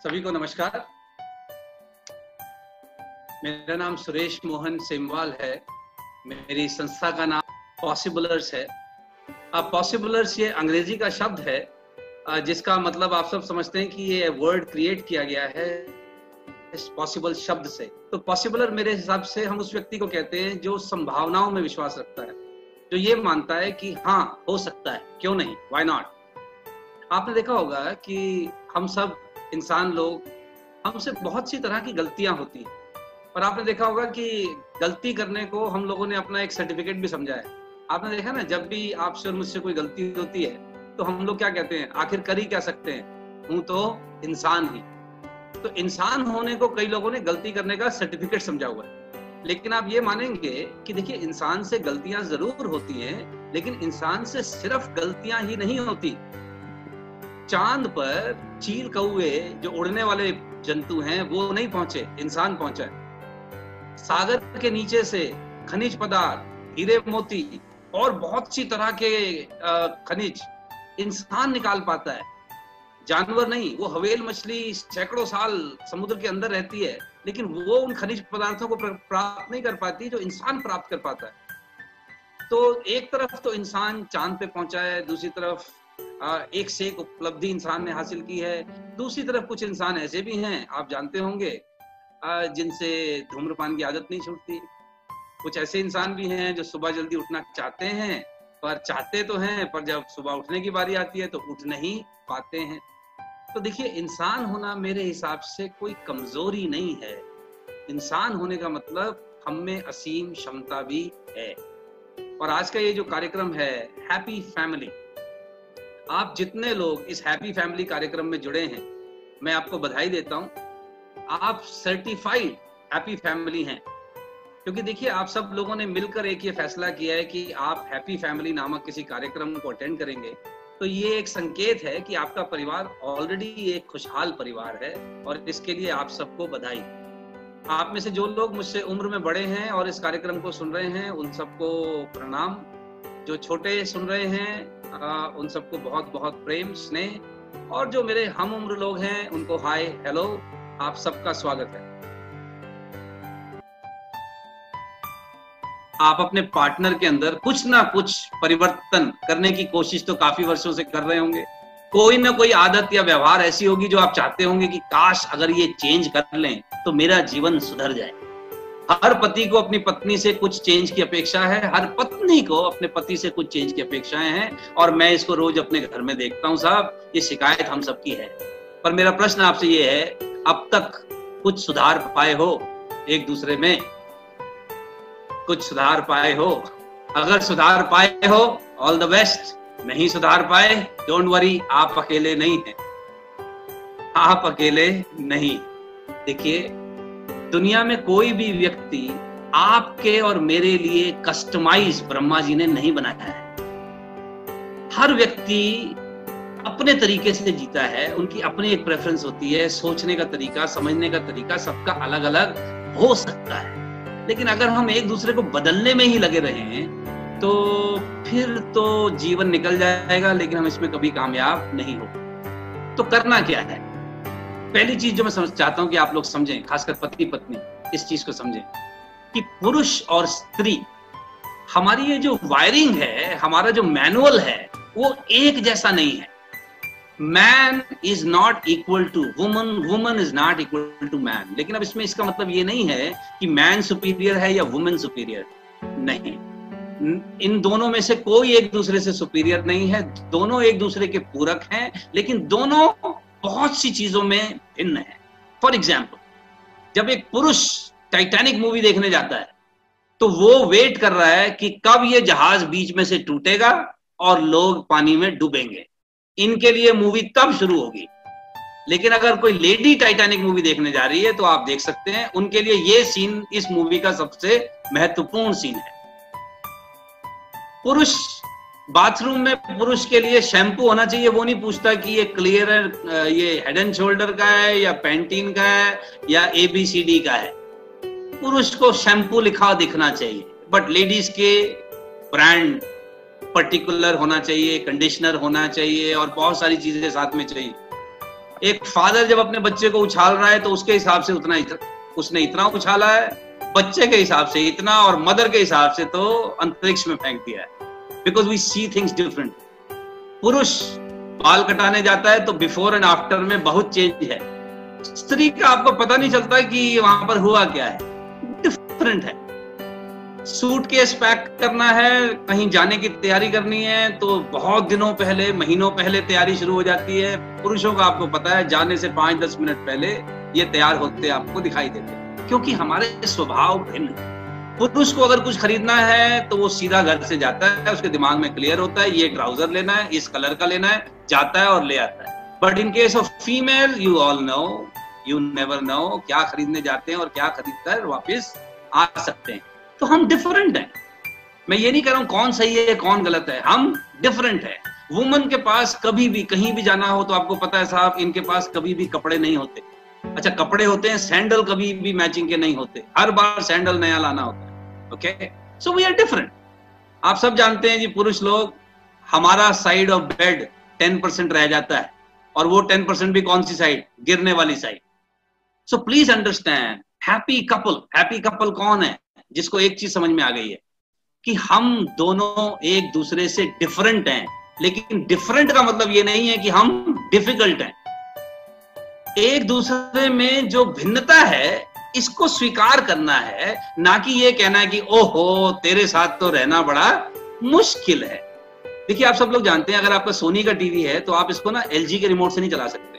सभी को नमस्कार। मेरा नाम सुरेश मोहन सेमवाल है। मेरी संस्था का नाम पॉसिबलर्स है। अब पॉसिबलर्स ये अंग्रेज़ी का शब्द है जिसका मतलब आप सब समझते हैं कि ये वर्ड क्रिएट किया गया है इस पॉसिबल शब्द से। तो पॉसिबलर मेरे हिसाब से हम उस व्यक्ति को कहते हैं जो संभावनाओं में विश्वास रखता है, जो ये मानता है कि हाँ हो सकता है, क्यों नहीं? वाई नॉट आपने देखा होगा कि हम सब इंसान लोग, हमसे बहुत सी तरह की गलतियाँ होती हैं। पर आपने देखा होगा कि गलती करने को हम लोगों ने अपना एक सर्टिफिकेट भी समझा है। आपने देखा ना, जब भी आपसे और मुझसे कोई गलती होती है तो हम लोग क्या कहते हैं? आखिर कर ही क्या सकते हैं? हूँ तो इंसान ही। तो इंसान होने को कई लोगों ने गलती करने का सर्टिफिकेट समझा हुआ है। लेकिन आप ये मानेंगे कि देखिए, इंसान से गलतियाँ ज़रूर होती हैं, लेकिन इंसान से सिर्फ़ गलतियाँ ही नहीं होती। चाँद पर चील कौए जो उड़ने वाले जंतु हैं, वो नहीं पहुँचे, इंसान पहुँचा है। सागर के नीचे से खनिज पदार्थ, हीरे मोती और बहुत सी तरह के खनिज इंसान निकाल पाता है। जानवर नहीं, वो हवेल मछली सैकड़ों साल समुद्र के अंदर रहती है, लेकिन वो उन खनिज पदार्थों को प्राप्त नहीं कर पाती जो इंसान प्राप्त कर पाता है। तो एक तरफ़ तो इंसान चाँद पे पहुँचा है, दूसरी तरफ़ एक से एक उपलब्धि इंसान ने हासिल की है। दूसरी तरफ़ कुछ इंसान ऐसे भी हैं, आप जानते होंगे जिनसे धूम्रपान की आदत नहीं छूटती। कुछ ऐसे इंसान भी हैं जो सुबह जल्दी उठना चाहते हैं, पर चाहते तो हैं, पर जब सुबह उठने की बारी आती है तो उठ नहीं पाते हैं। तो देखिए, इंसान होना मेरे हिसाब से कोई कमज़ोरी नहीं है। इंसान होने का मतलब हम में असीम क्षमता भी है। और आज का ये जो कार्यक्रम है हैप्पी फैमिली आप जितने लोग इस हैप्पी फैमिली कार्यक्रम में जुड़े हैं, मैं आपको बधाई देता हूँ। आप सर्टिफाइड हैप्पी फैमिली हैं। क्योंकि देखिए, आप सब लोगों ने मिलकर एक ये फैसला किया है कि आप हैप्पी फैमिली नामक किसी कार्यक्रम को अटेंड करेंगे। तो ये एक संकेत है कि आपका परिवार ऑलरेडी एक खुशहाल परिवार है और इसके लिए आप सबको बधाई। आप में से जो लोग मुझसे उम्र में बड़े हैं और इस कार्यक्रम को सुन रहे हैं, उन सबको प्रणाम। जो छोटे सुन रहे हैं आ, उन सबको बहुत बहुत प्रेम स्नेह और जो मेरे हम उम्र लोग हैं उनको हाय हेलो आप सबका स्वागत है। आप अपने पार्टनर के अंदर कुछ ना कुछ परिवर्तन करने की कोशिश तो काफ़ी वर्षों से कर रहे होंगे। कोई ना कोई आदत या व्यवहार ऐसी होगी जो आप चाहते होंगे कि काश अगर ये चेंज कर लें तो मेरा जीवन सुधर जाए। हर पति को अपनी पत्नी से कुछ चेंज की अपेक्षा है, हर पत्नी को अपने पति से कुछ चेंज की अपेक्षाएँ हैं, और मैं इसको रोज अपने घर में देखता हूँ साहब, ये शिकायत हम सबकी है। पर मेरा प्रश्न आपसे ये है, अब तक कुछ सुधार पाए हो एक दूसरे में? कुछ सुधार पाए हो? अगर सुधार पाए हो ऑल द बेस्ट नहीं सुधार पाए डोंट वरी आप अकेले नहीं हैं। आप अकेले नहीं। देखिए दुनिया में कोई भी व्यक्ति आपके और मेरे लिए कस्टमाइज ब्रह्मा जी ने नहीं बनाया है। हर व्यक्ति अपने तरीके से जीता है, उनकी अपनी एक प्रेफरेंस होती है, सोचने का तरीका, समझने का तरीका, सबका अलग अलग हो सकता है। लेकिन अगर हम एक दूसरे को बदलने में ही लगे रहे हैं तो फिर तो जीवन निकल जाएगा, लेकिन हम इसमें कभी कामयाब नहीं हो तो करना क्या है? पहली चीज़ जो मैं समझ चाहता हूँ कि आप लोग समझें, खासकर पति, पत्नी, इस चीज़ को समझें, कि पुरुष और स्त्री, हमारी ये जो वायरिंग है, हमारा जो मैनुअल है, वो एक जैसा नहीं है। Man is not equal to woman woman is not equal to man लेकिन अब इसमें इसका मतलब ये नहीं है कि मैन सुपीरियर है या वुमेन सुपीरियर नहीं। इन दोनों में से कोई एक दूसरे से सुपीरियर नहीं है, दोनों एक दूसरे के पूरक हैं, लेकिन दोनों बहुत सी चीज़ों में भिन्न है। फॉर एग्ज़ाम्पल जब एक पुरुष टाइटैनिक मूवी देखने जाता है तो वो वेट कर रहा है कि कब ये जहाज़ बीच में से टूटेगा और लोग पानी में डूबेंगे। इनके लिए मूवी तब शुरू होगी। लेकिन अगर कोई लेडी टाइटैनिक मूवी देखने जा रही है तो आप देख सकते हैं, उनके लिए ये सीन इस मूवी का सबसे महत्वपूर्ण सीन है। पुरुष बाथरूम में पुरुष के लिए शैम्पू होना चाहिए, वो नहीं पूछता कि ये क्लियर ये हेड एंड शोल्डर का है या पेंटीन का है या एबीसीडी का है। पुरुष को शैम्पू लिखा दिखना चाहिए बट लेडीज़ के ब्रांड पर्टिकुलर होना चाहिए कंडीशनर होना चाहिए और बहुत सारी चीज़ें साथ में चाहिए। एक फादर जब अपने बच्चे को उछाल रहा है तो उसके हिसाब से उतना उसने इतना उछाला है, बच्चे के हिसाब से इतना और मदर के हिसाब से तो अंतरिक्ष में फेंक दिया है। Because we see things different पुरुष बाल कटाने जाता है तो बिफोर एंड आफ्टर में बहुत चेंज है। स्त्री का आपको पता नहीं चलता कि वहाँ पर हुआ क्या है। डिफरेंट है। सूट केस पैक करना है, कहीं जाने की तैयारी करनी है तो बहुत दिनों पहले, महीनों पहले तैयारी शुरू हो जाती है। पुरुषों का आपको पता है, जाने से पाँच दस मिनट पहले ये तैयार होते आपको दिखाई देते क्योंकि हमारे स्वभाव भिन्न पुरुष को अगर कुछ खरीदना है तो वो सीधा घर से जाता है, उसके दिमाग में क्लियर होता है, ये ट्राउज़र लेना है, इस कलर का लेना है, जाता है और ले आता है। But in case of female you all know you never know क्या खरीदने जाते हैं और क्या खरीद कर वापिस आ सकते हैं। तो हम डिफरेंट हैं। मैं ये नहीं कह रहा हूँ कौन सही है, कौन गलत है। हम डिफरेंट है। वुमन के पास कभी भी, कहीं भी जाना हो तो आपको पता है साहब, इनके पास कभी भी कपड़े नहीं होते। अच्छा कपड़े होते हैं सैंडल कभी भी मैचिंग के नहीं होते। हर बार सैंडल नया लाना होता है। Okay so we are different आप सब जानते हैं जी, पुरुष लोग, हमारा side of bed ten percent रह जाता है। और वो टेन परसेंट भी कौन सी साइड गिरने वाली side so please understand happy couple happy couple कौन है? जिसको एक चीज़ समझ में आ गई है कि हम दोनों एक दूसरे से डिफरेंट हैं। लेकिन डिफरेंट का मतलब ये नहीं है कि हम डिफ़िकल्ट हैं। एक दूसरे में जो भिन्नता है इसको स्वीकार करना है, ना कि ये कहना है कि, ओहो, तेरे साथ तो रहना बड़ा मुश्किल है। देखिए, आप सब लोग जानते हैं, अगर आपका सोनी का टीवी है तो आप इसको ना एलजी के रिमोट से नहीं चला सकते।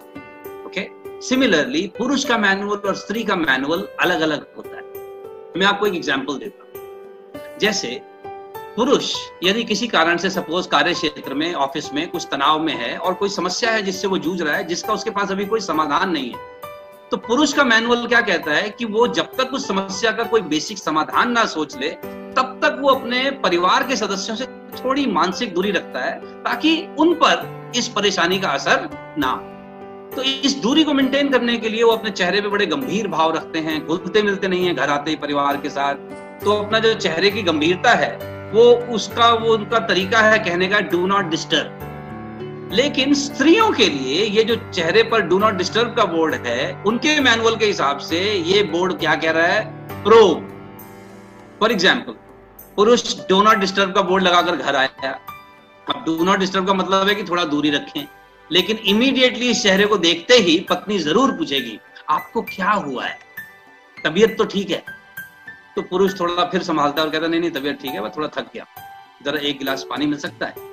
ओके सिमिलरली पुरुष का मैनुअल और स्त्री का मैनुअल अलग अलग होता है। मैं आपको एक एग्ज़ाम्पल देता हूँ। जैसे, पुरुष यदि किसी कारण से सपोज़ कार्य क्षेत्र में ऑफ़िस में कुछ तनाव में है और कोई समस्या है जिससे वो जूझ रहा है, जिसका उसके पास अभी कोई समाधान नहीं है तो पुरुष का मैनुअल क्या कहता है कि वो जब तक उस समस्या का कोई बेसिक समाधान ना सोच ले, तब तक वो अपने परिवार के सदस्यों से थोड़ी मानसिक दूरी रखता है ताकि उन पर इस परेशानी का असर ना तो इस दूरी को मेंटेन करने के लिए वो अपने चेहरे पे बड़े गंभीर भाव रखते हैं, घुलते मिलते नहीं है घर आते ही परिवार के साथ। तो अपना जो चेहरे की गंभीरता है, वो उसका, वो उनका तरीका है कहने का डू नॉट डिस्टर्ब लेकिन स्त्रियों के लिए ये जो चेहरे पर डू नॉट डिस्टर्ब का बोर्ड है, उनके मैनुअल के हिसाब से ये बोर्ड क्या कह रहा है? प्रो फॉर एग्ज़ाम्पल पुरुष डो नॉट डिस्टर्ब का बोर्ड लगाकर घर आया। अब डू नॉट डिस्टर्ब का मतलब है कि थोड़ा दूरी रखें। लेकिन इमीडिएटली इस चेहरे को देखते ही पत्नी ज़रूर पूछेगी, आपको क्या हुआ है? तबीयत तो ठीक है? तो पुरुष थोड़ा फिर संभालता है और कहता नहीं नहीं, तबीयत ठीक है, मैं थोड़ा थक गया। जरा एक गिलास पानी मिल सकता है?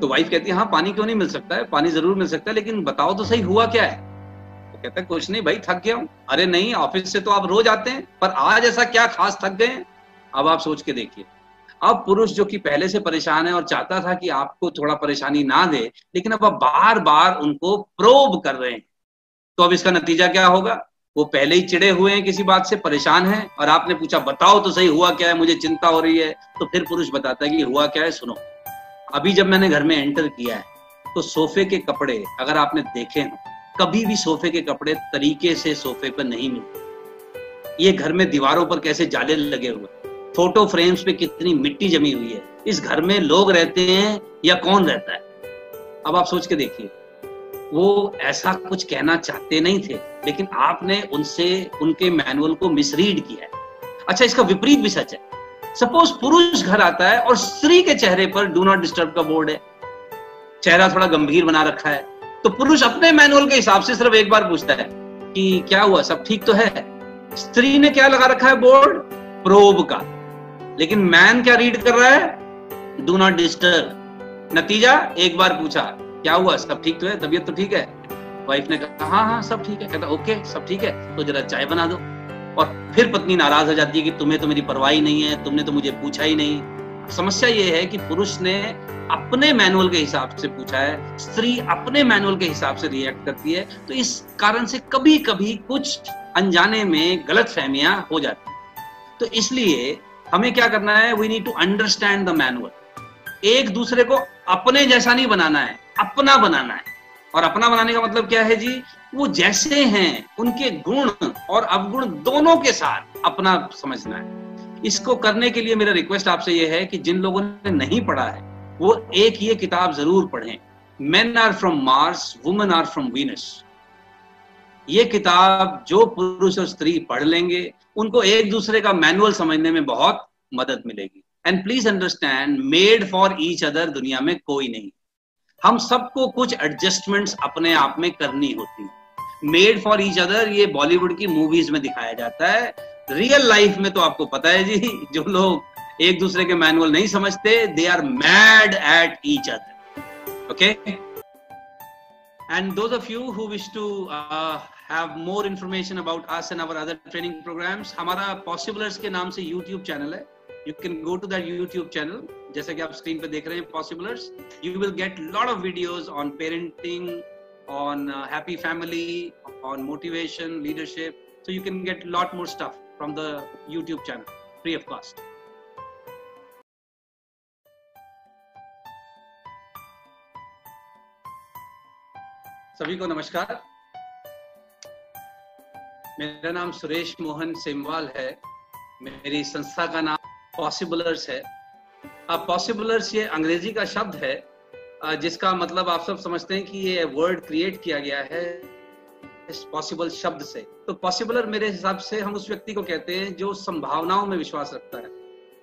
तो वाइफ कहती है हाँ पानी क्यों नहीं मिल सकता है? पानी ज़रूर मिल सकता है, लेकिन बताओ तो सही हुआ क्या है? तो कहता है, कुछ नहीं भाई, थक गया हूँ. अरे नहीं ऑफ़िस से तो आप रोज आते हैं, पर आज ऐसा क्या खास थक गए अब आप सोच के देखिए। अब पुरुष जो कि पहले से परेशान है और चाहता था कि आपको थोड़ा परेशानी ना दे, लेकिन अब आप बार बार उनको प्रोब कर रहे हैं। तो अब इसका नतीजा क्या होगा? वो पहले ही चिड़े हुए हैं किसी बात से, परेशान है, और आपने पूछा, बताओ तो सही हुआ क्या है? मुझे चिंता हो रही है। तो फिर पुरुष बताता है कि हुआ क्या है, सुनो। अभी जब मैंने घर में एंटर किया है तो सोफे के कपड़े अगर आपने देखे हो कभी भी सोफे के कपड़े तरीके से सोफे पर नहीं मिलते। ये घर में दीवारों पर कैसे जाले लगे हुए फ़ोटो फ्रेम्स पे कितनी मिट्टी जमी हुई है? इस घर में लोग रहते हैं या कौन रहता है? अब आप सोच के देखिए, वो ऐसा कुछ कहना चाहते नहीं थे, लेकिन आपने उनसे, उनके मैनुअल को मिसरीड किया है। अच्छा इसका विपरीत भी सच है। सपोज़ पुरुष घर आता है और स्त्री के चेहरे पर डू नॉट डिस्टर्ब का बोर्ड है। चेहरा थोड़ा गंभीर बना रखा है। तो पुरुष अपने मैनुअल के हिसाब से सिर्फ़ एक बार पूछता है कि क्या हुआ, सब ठीक तो है? स्त्री ने क्या लगा रखा है बोर्ड? प्रोब का। लेकिन मैन क्या रीड कर रहा है? Do not disturb. नतीजा, एक बार पूछा, क्या हुआ, सब ठीक तो है? तबीयत तो ठीक है? वाइफ ने कहा हाँ हाँ सब ठीक है। कहता, ओके, सब ठीक है। तो जरा चाय बना दो। और फिर पत्नी नाराज़ हो जाती है कि तुम्हें तो मेरी परवाही नहीं है, तुमने तो मुझे पूछा ही नहीं। समस्या ये है कि पुरुष ने अपने मैनुअल के हिसाब से पूछा है, स्त्री अपने मैनुअल के हिसाब से रिएक्ट करती है तो इस कारण से कभी कभी कुछ अनजाने में गलत फहमियाँ हो जाती तो इसलिए हमें क्या करना है we need to understand the manual एक दूसरे को अपने जैसा नहीं बनाना है, अपना बनाना है। और अपना बनाने का मतलब क्या है जी? वो जैसे हैं, उनके गुण और अवगुण दोनों के साथ अपना समझना है। इसको करने के लिए मेरा रिक्वेस्ट आपसे ये है कि जिन लोगों ने नहीं पढ़ा है, वो एक ये किताब ज़रूर पढ़ें। Men are from Mars women are from Venus. ये किताब जो पुरुष और स्त्री पढ़ लेंगे, उनको एक दूसरे का मैनुअल समझने में बहुत मदद मिलेगी। And please understand made for each other दुनिया में कोई नहीं। हम सबको कुछ एडजस्टमेंट्स अपने आप में करनी होती। है मेड फॉर ईच अदर ये बॉलीवुड की मूवीज़ में दिखाया जाता है। रियल लाइफ में तो आपको पता है जी, जो लोग एक दूसरे के मैनुअल नहीं समझते they are mad at each other okay and those of you who wish to have more information about us and our other training programs हमारा पॉसिबलर्स के नाम से यूट्यूब चैनल है। You can go to that YouTube channel जैसे कि आप screen पे देख रहे हैं Possiblers you will get lot of videos on parenting on happy family on motivation leadership so you can get a lot more stuff from the youtube channel, free of cost. सभी को नमस्कार। मेरा नाम सुरेश मोहन सेमवाल है। मेरी संस्था का नाम पॉसिबलर्स है। अब पॉसिबलर्स ये अंग्रेज़ी का शब्द है। जिसका मतलब आप सब समझते हैं कि ये वर्ड क्रिएट किया गया है इस पॉसिबल शब्द से। तो पॉसिबलर मेरे हिसाब से हम उस व्यक्ति को कहते हैं जो संभावनाओं में विश्वास रखता है,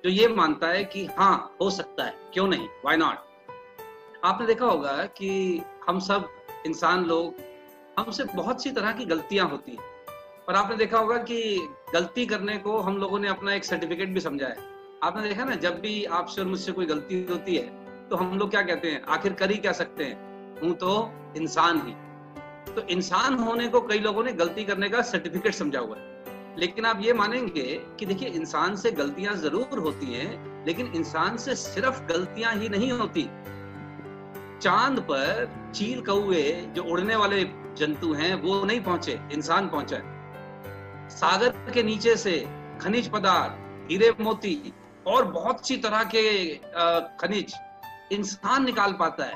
जो ये मानता है कि हाँ हो सकता है, क्यों नहीं? वाई नॉट आपने देखा होगा कि हम सब इंसान लोग, हमसे बहुत सी तरह की गलतियाँ होती हैं। पर आपने देखा होगा कि गलती करने को हम लोगों ने अपना एक सर्टिफिकेट भी समझा है। आपने देखा ना, जब भी आपसे और मुझसे कोई गलती होती है तो हम लोग क्या कहते हैं? आखिर कर ही क्या सकते हैं? हूँ तो इंसान ही। तो इंसान होने को कई लोगों ने गलती करने का सर्टिफिकेट समझा हुआ है। लेकिन आप ये मानेंगे कि देखिए, इंसान से गलतियाँ ज़रूर होती हैं, लेकिन इंसान से सिर्फ़ गलतियाँ ही नहीं होती। चाँद पर चील कौए जो उड़ने वाले जंतु हैं, वो नहीं पहुँचे, इंसान पहुँचा सागर के नीचे से खनिज पदार्थ, हीरे मोती और बहुत सी तरह के खनिज इंसान निकाल पाता है।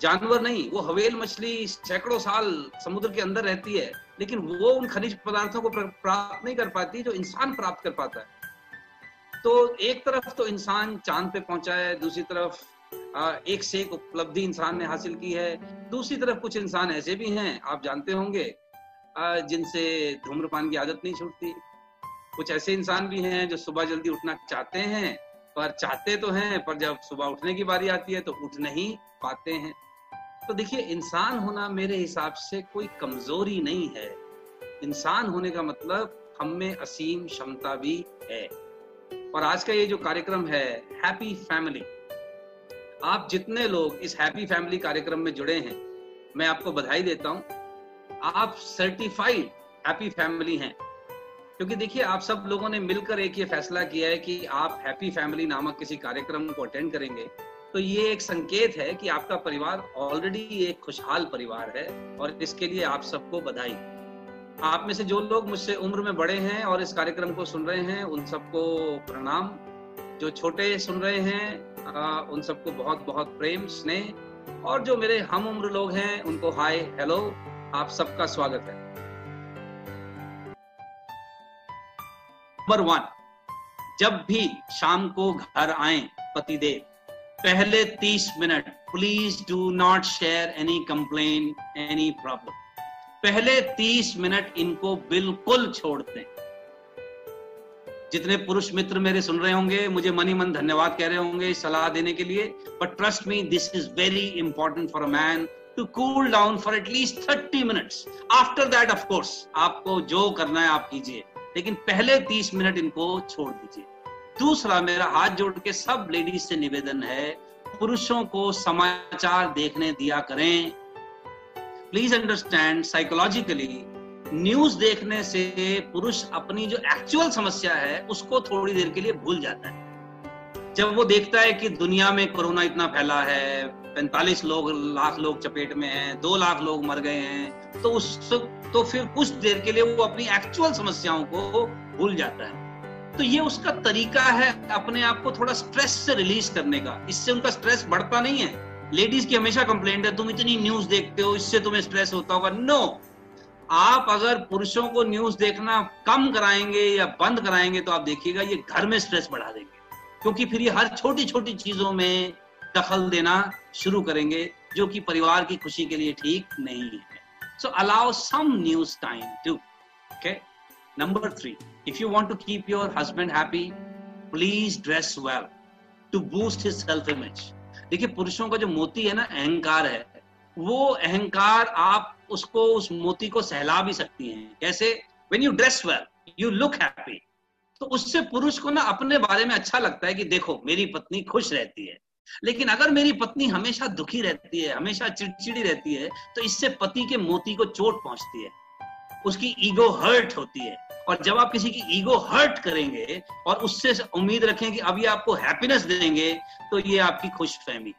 जानवर नहीं, वो हवेल मछली सैकड़ों साल समुद्र के अंदर रहती है, लेकिन वो उन खनिज पदार्थों को प्राप्त नहीं कर पाती जो इंसान प्राप्त कर पाता है। तो एक तरफ़ तो इंसान चाँद पे पहुँचा है, दूसरी तरफ़ एक से एक उपलब्धि इंसान ने हासिल की है। दूसरी तरफ़ कुछ इंसान ऐसे भी हैं, आप जानते होंगे जिनसे धूम्रपान की आदत नहीं छूटती। कुछ ऐसे इंसान भी हैं जो सुबह जल्दी उठना चाहते हैं पर चाहते तो हैं, पर जब सुबह उठने की बारी आती है तो उठ नहीं पाते हैं। तो देखिए, इंसान होना मेरे हिसाब से कोई कमज़ोरी नहीं है। इंसान होने का मतलब हम में असीम क्षमता भी है। और आज का ये जो कार्यक्रम है हैप्पी फैमिली आप जितने लोग इस हैप्पी फैमिली कार्यक्रम में जुड़े हैं, मैं आपको बधाई देता हूँ। आप सर्टिफाइड हैप्पी फैमिली हैं। क्योंकि देखिए आप सब लोगों ने मिलकर एक ये फैसला किया है कि आप हैप्पी फैमिली नामक किसी कार्यक्रम को अटेंड करेंगे। तो ये एक संकेत है कि आपका परिवार ऑलरेडी एक खुशहाल परिवार है और इसके लिए आप सबको बधाई। आप में से जो लोग मुझसे उम्र में बड़े हैं और इस कार्यक्रम को सुन रहे हैं उन सबको प्रणाम। जो छोटे सुन रहे हैं आ, उन सबको बहुत बहुत प्रेम स्नेह। और जो मेरे हम उम्र लोग हैं उनको हाय हेलो आप सबका स्वागत है। नंबर वन, जब भी शाम को घर आए पतिदेव, पहले तीस minute please do not share any complain any problem पहले तीस मिनट इनको बिल्कुल छोड़ते जितने पुरुष मित्र मेरे सुन रहे होंगे, मुझे मनी मन धन्यवाद कह रहे होंगे सलाह देने के लिए but trust me this is very important for a man to cool down for at least thirty minutes after that of course आपको जो करना है आप कीजिए। लेकिन पहले तीस मिनट इनको छोड़ दीजिए। दूसरा, मेरा हाथ जोड़ के सब लेडीज़ से निवेदन है, पुरुषों को समाचार देखने दिया करें। प्लीज़ अंडरस्टैंड साइकोलॉजिकली न्यूज़ देखने से पुरुष अपनी जो एक्चुअल समस्या है, उसको थोड़ी देर के लिए भूल जाता है। जब वो देखता है कि दुनिया में कोरोना इतना फैला है पैंतालीस लोग, लाख लोग चपेट में हैं, दो लाख लोग मर गए हैं तो उस तो फिर कुछ देर के लिए वो अपनी एक्चुअल समस्याओं को भूल जाता है। तो ये उसका तरीका है अपने आप को थोड़ा स्ट्रेस से रिलीज़ करने का। इससे उनका स्ट्रेस बढ़ता नहीं है। लेडीज़ की हमेशा कंप्लेंट है, तुम इतनी न्यूज़ देखते हो, इससे तुम्हें स्ट्रेस होता होगा। नो आप अगर पुरुषों को न्यूज़ देखना कम कराएँगे या बंद कराएँगे तो आप देखिएगा ये घर में स्ट्रेस बढ़ा देंगे। क्योंकि फिर ये हर छोटी छोटी चीज़ों में दखल देना शुरू करेंगे, जो कि परिवार की खुशी के लिए ठीक नहीं है। So allow some news time too okay number three if you want to keep your husband happy please dress well to boost his self image देखिए, पुरुषों का जो मोती है ना, अहंकार है, वो अहंकार आप उसको, उस मोती को सहला भी सकती हैं। कैसे? When you dress well you look happy तो उससे पुरुष को ना अपने बारे में अच्छा लगता है कि देखो, मेरी पत्नी खुश रहती है। लेकिन अगर मेरी पत्नी हमेशा दुखी रहती है, हमेशा चिड़चिड़ी रहती है तो इससे पति के मोती को चोट पहुँचती है। उसकी ईगो हर्ट होती है। और जब आप किसी की ईगो हर्ट करेंगे और उससे उम्मीद रखें कि अभी आपको हैप्पीनेस देंगे तो ये आपकी खुश फहमी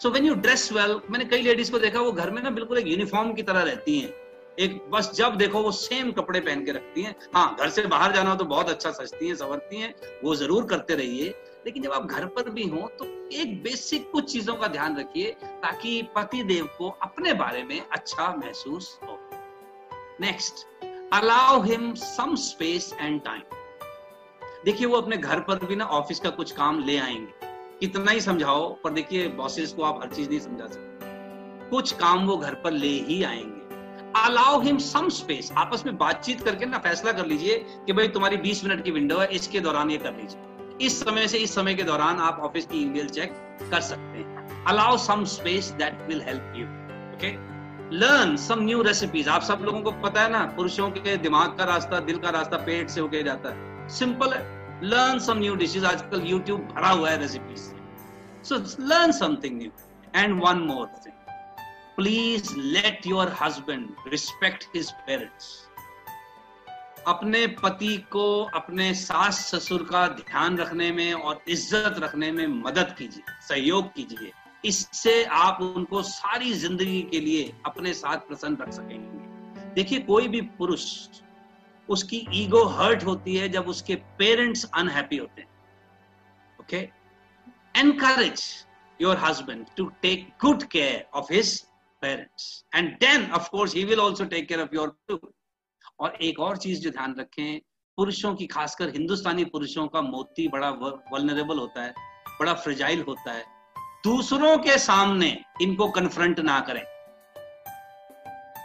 so when you dress well मैंने कई लेडीज़ को देखा, वो घर में ना बिल्कुल एक यूनिफॉर्म की तरह रहती हैं। एक बस जब देखो, वो सेम कपड़े पहन के रखती हैं। हाँ घर से बाहर जाना तो बहुत अच्छा सजती हैं, संवरती हैं, वो ज़रूर करते रहिए। लेकिन जब आप घर पर भी हो तो एक बेसिक कुछ चीज़ों का ध्यान रखिए, ताकि पति देव को अपने बारे में अच्छा महसूस हो। Next allow him some space and time देखिए, वो अपने घर पर भी ना ऑफ़िस का कुछ काम ले आएँगे। कितना ही समझाओ, पर देखिए बॉसेस को आप हर चीज़ नहीं समझा सकते। कुछ काम वो घर पर ले ही आएँगे। अलाउ हिम सम स्पेस आपस में बातचीत करके ना फैसला कर लीजिए कि भाई, तुम्हारी 20 मिनट की विंडो है, इसके दौरान ये कर लीजिए। इस समय से इस समय के दौरान आप ऑफ़िस की ईमेल चेक कर सकते हैं। Allow some space that will help you okay learn some new recipes आप सब लोगों को पता है ना, पुरुषों के दिमाग का रास्ता, दिल का रास्ता पेट से होके जाता है। सिंपल है। लर्न सम न्यू डिशेज आजकल यूट्यूब भरा हुआ है रेसिपीज़ से। So learn something new and one more thing please let your husband respect his parents अपने पति को, अपने सास ससुर का ध्यान रखने में और इज़्ज़त रखने में मदद कीजिए, सहयोग कीजिए। इससे आप उनको सारी ज़िंदगी के लिए अपने साथ प्रसन्न रख सकेंगे। देखिए, कोई भी पुरुष, उसकी ईगो हर्ट होती है जब उसके पेरेंट्स अनहैप्पी होते हैं। Okay encourage your husband to take good care of his parents and then, of course, he will also take care of your too. और एक और चीज़ जो ध्यान रखें, पुरुषों की, खासकर हिंदुस्तानी पुरुषों का मोती बड़ा वल्नरेबल होता है, बड़ा फ्रिजाइल होता है। दूसरों के सामने इनको कन्फ्रंट ना करें।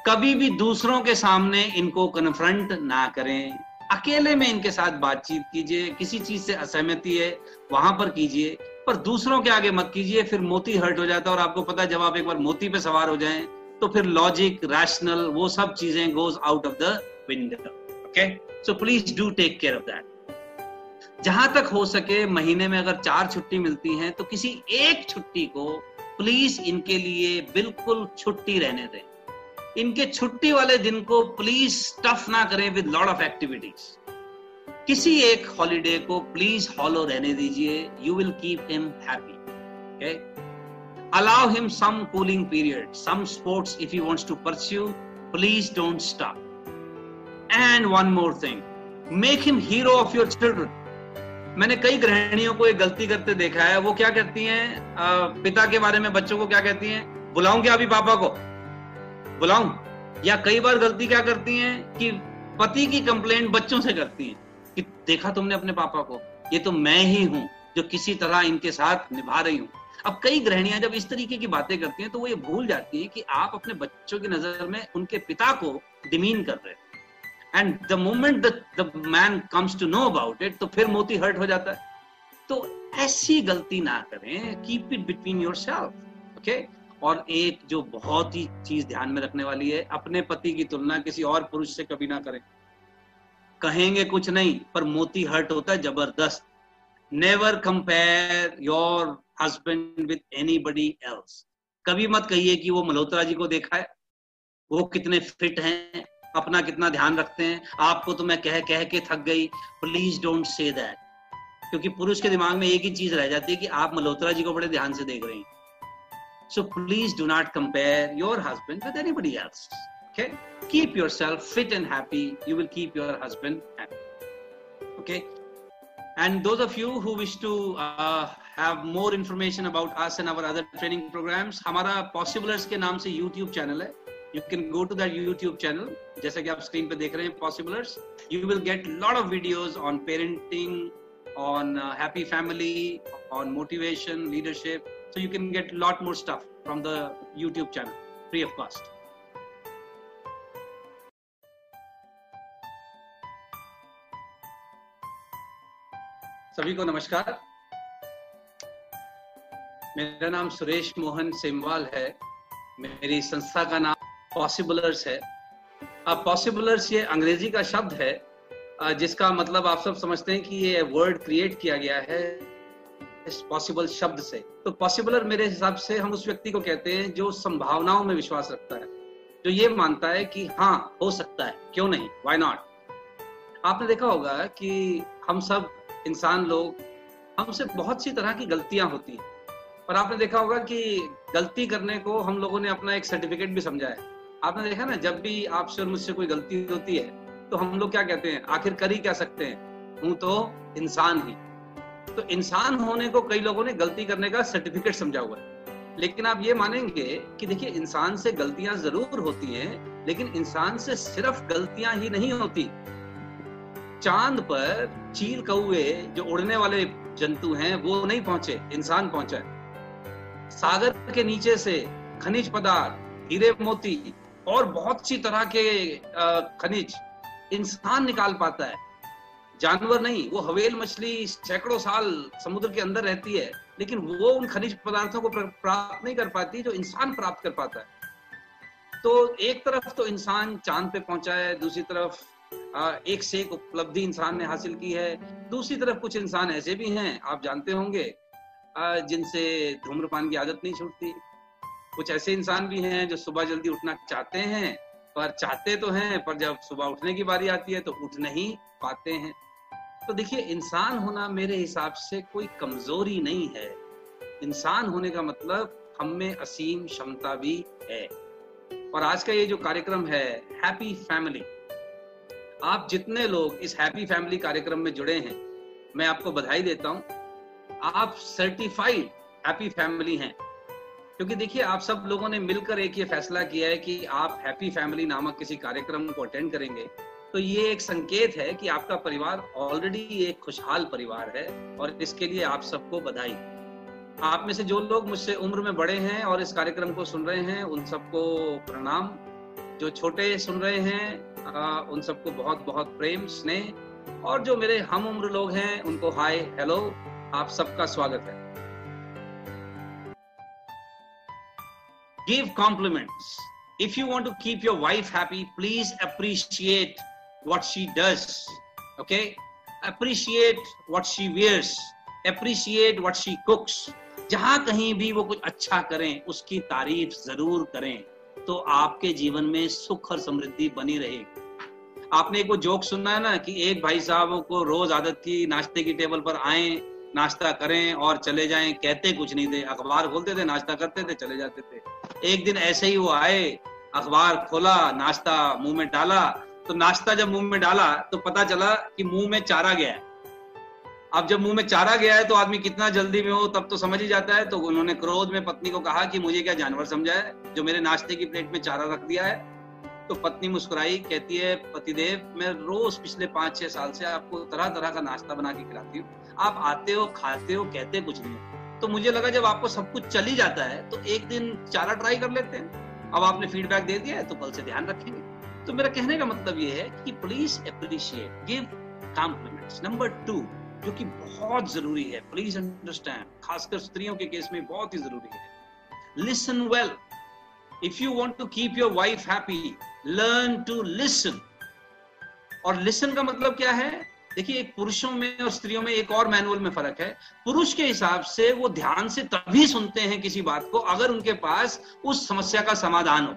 कभी भी दूसरों के सामने इनको कन्फ्रंट ना करें। अकेले में इनके साथ बातचीत कीजिए, किसी चीज़ से असहमति है, वहाँ पर कीजिए, पर दूसरों के आगे मत कीजिए, फिर मोती हर्ट हो जाता है और आपको पता है जब आप एक बार मोती पे सवार हो जाएँ तो फिर लॉजिक रैशनल वो सब चीज़ें goes out of the window okay so please do take care of that जहाँ तक हो सके, महीने में अगर चार छुट्टी मिलती है तो किसी एक छुट्टी को प्लीज़ इनके लिए बिल्कुल छुट्टी रहने दें। इनके छुट्टी वाले दिन को प्लीज़ टफ ना करें विद लॉट ऑफ़ एक्टिविटीज़ किसी एक हॉलीडे को प्लीज़ हॉलो रहने दीजिए। You will keep him happy okay allow him some cooling period some sports if he wants to pursue please don't stop and one more thing make him hero of your children मैंने कई गृहिणियों को एक गलती करते देखा है। वो क्या कहती हैं? पिता के बारे में बच्चों को क्या कहती हैं? बुलाऊं क्या अभी पापा को? बुलाऊं? या कई बार गलती क्या करती हैं कि पति की कंप्लेंट बच्चों से करती हैं कि देखा तुमने अपने पापा को? ये तो मैं ही हूँ जो किसी तरह इनके साथ निभा रही हूँ। अब कई गृहणियाँ जब इस तरीके की बातें करती हैं तो वो ये भूल जाती हैं कि आप अपने बच्चों की नज़र में उनके पिता को डिमीन कर रहे हैं। And the moment the man comes to know about it तो फिर मोती हर्ट हो जाता है। तो ऐसी गलती ना करें keep it between yourself okay और एक जो बहुत ही चीज़ ध्यान में रखने वाली है, अपने पति की तुलना किसी और पुरुष से कभी ना करें। कहेंगे कुछ नहीं, पर मोती हर्ट होता है, ज़बरदस्त। Never compare your husband with anybody else कभी मत कहिए कि वो मल्होत्रा जी को देखा है, वो कितने फिट हैं अपना कितना ध्यान रखते हैं। आपको तो मैं कह कह के थक गई। प्लीज़ डोंट से दैट क्योंकि पुरुष के दिमाग में एक ही चीज़ रह जाती है कि आप मल्होत्रा जी को बड़े ध्यान से देख रहे हैं। So please do not compare your husband with anybody else okay keep yourself fit and happy you will keep your husband okay and those of you who wish to have more information about us and our other training programs हमारा Possiblers के नाम से YouTube channel है। You can go to that YouTube channel. जैसा कि आप screen पे देख रहे हैं. You will get lot of videos on parenting, on uh, happy family, on motivation, leadership. So you can get lot more stuff. from the YouTube channel, free of cost. सभी को नमस्कार मेरा नाम सुरेश मोहन सेमवाल है मेरी संस्था का नाम पॉसिबलर्स है। अब पॉसिबलर्स ये अंग्रेज़ी का शब्द है जिसका मतलब आप सब समझते हैं कि ये वर्ड क्रिएट किया गया है इस पॉसिबल शब्द से। तो पॉसिबलर मेरे हिसाब से हम उस व्यक्ति को कहते हैं जो संभावनाओं में विश्वास रखता है, जो ये मानता है कि हाँ हो सकता है, क्यों नहीं? वाई नॉट आपने देखा होगा कि हम सब इंसान लोग, हमसे बहुत सी तरह की गलतियाँ होती हैं। पर आपने देखा होगा कि गलती करने को हम लोगों ने अपना एक सर्टिफिकेट भी समझा है। आपने देखा ना, जब भी आपसे और मुझसे कोई गलती होती है तो हम लोग क्या कहते हैं? आखिर कर ही क्या सकते हैं? हूँ तो इंसान ही। तो इंसान होने को कई लोगों ने गलती करने का सर्टिफिकेट समझा हुआ है। लेकिन आप ये मानेंगे कि देखिए, इंसान से गलतियाँ ज़रूर होती हैं, लेकिन इंसान से सिर्फ़ गलतियाँ ही नहीं होती। चाँद पर चील कौए जो उड़ने वाले जंतु हैं, वो नहीं पहुँचे, इंसान पहुँचा सागर के नीचे से खनिज पदार्थ, हीरे मोती और बहुत सी तरह के खनिज इंसान निकाल पाता है। जानवर नहीं, वो हवेल मछली सैकड़ों साल समुद्र के अंदर रहती है, लेकिन वो उन खनिज पदार्थों को प्राप्त नहीं कर पाती जो इंसान प्राप्त कर पाता है। तो एक तरफ़ तो इंसान चाँद पे पहुँचा है, दूसरी तरफ़ एक से एक उपलब्धि इंसान ने हासिल की है, दूसरी तरफ़ कुछ इंसान ऐसे भी हैं, आप जानते होंगे जिनसे धूम्रपान की आदत नहीं छूटती। कुछ ऐसे इंसान भी हैं जो सुबह जल्दी उठना चाहते हैं, पर चाहते तो हैं, पर जब सुबह उठने की बारी आती है तो उठ नहीं पाते हैं। तो देखिए, इंसान होना मेरे हिसाब से कोई कमज़ोरी नहीं है। इंसान होने का मतलब हम में असीम क्षमता भी है। और आज का ये जो कार्यक्रम है हैप्पी फैमिली आप जितने लोग इस हैप्पी फैमिली कार्यक्रम में जुड़े हैं, मैं आपको बधाई देता हूँ। आप सर्टिफाइड हैप्पी फैमिली हैं। क्योंकि देखिए आप सब लोगों ने मिलकर एक ये फैसला किया है कि आप हैप्पी फैमिली नामक किसी कार्यक्रम को अटेंड करेंगे। तो ये एक संकेत है कि आपका परिवार ऑलरेडी एक खुशहाल परिवार है और इसके लिए आप सबको बधाई। आप में से जो लोग मुझसे उम्र में बड़े हैं और इस कार्यक्रम को सुन रहे हैं उन सबको प्रणाम। जो छोटे सुन रहे हैं आ, उन सबको बहुत बहुत प्रेम स्नेह। और जो मेरे हम उम्र लोग हैं उनको हाय हेलो आप सबका स्वागत है। Give compliments. If you want to keep your wife happy, please appreciate what she does. Okay? Appreciate what she wears. Appreciate what she cooks. जहाँ कहीं भी वो कुछ अच्छा करें उसकी तारीफ़ ज़रूर करें तो आपके जीवन में सुख और समृद्धि बनी रहेगी आपने एक वो जोक सुनना है ना कि एक भाई साहब को रोज आदत थी नाश्ते की टेबल पर आए नाश्ता करें और चले जाएँ, कहते कुछ नहीं थे, अखबार खोलते थे, नाश्ता करते थे, चले जाते थे। एक दिन ऐसे ही वो आए, अखबार खोला, नाश्ता मुँह में डाला तो नाश्ता जब मुँह में डाला तो पता चला कि मुँह में चारा गया है। अब जब मुँह में चारा गया है तो आदमी कितना जल्दी में हो, तब तो समझ ही जाता है। तो उन्होंने क्रोध में पत्नी को कहा कि मुझे क्या जानवर समझा है, जो मेरे नाश्ते की प्लेट में चारा रख दिया है? तो पत्नी मुस्कुराई, कहती है, पतिदेव, मैं रोज पिछले पाँच, छह साल से आपको तरह तरह का नाश्ता बना के खिलाती हूँ। आप आते हो, खाते हो, कहते कुछ नहीं तो मुझे लगा जब आपको सब कुछ चल ही जाता है तो एक दिन चारा ट्राई कर लेते हैं। अब आपने फीडबैक दे दिया है तो कल से ध्यान रखेंगे। तो मेरा कहने का मतलब ये है कि please appreciate give compliments number two जो कि बहुत ज़रूरी है प्लीज़ अंडरस्टैंड खासकर स्त्रियों के केस में बहुत ही ज़रूरी है। Listen well if you want to keep your wife happy learn to listen और लिसन का मतलब क्या है? देखिए, एक पुरुषों में और स्त्रियों में एक और मैनुअल में फ़र्क है। पुरुष के हिसाब से वो ध्यान से तभी सुनते हैं किसी बात को अगर उनके पास उस समस्या का समाधान हो।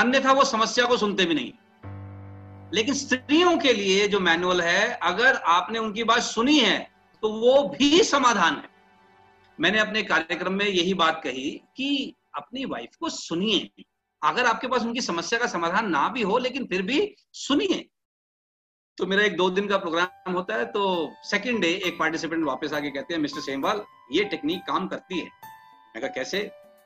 अन्यथा वो समस्या को सुनते भी नहीं। लेकिन स्त्रियों के लिए जो मैनुअल है, अगर आपने उनकी बात सुनी है तो वो भी समाधान है। मैंने अपने कार्यक्रम में यही बात कही कि अपनी वाइफ को सुनिए। अगर आपके पास उनकी समस्या का समाधान ना भी हो, लेकिन फिर भी सुनिए। तो मेरा एक दो दिन का प्रोग्राम होता है तो सेकंड डे एक पार्टिसिपेंट वापस आके कहते हैं, मिस्टर सेमवाल, ये टेक्निक काम करती है। मैं कहा, कैसे?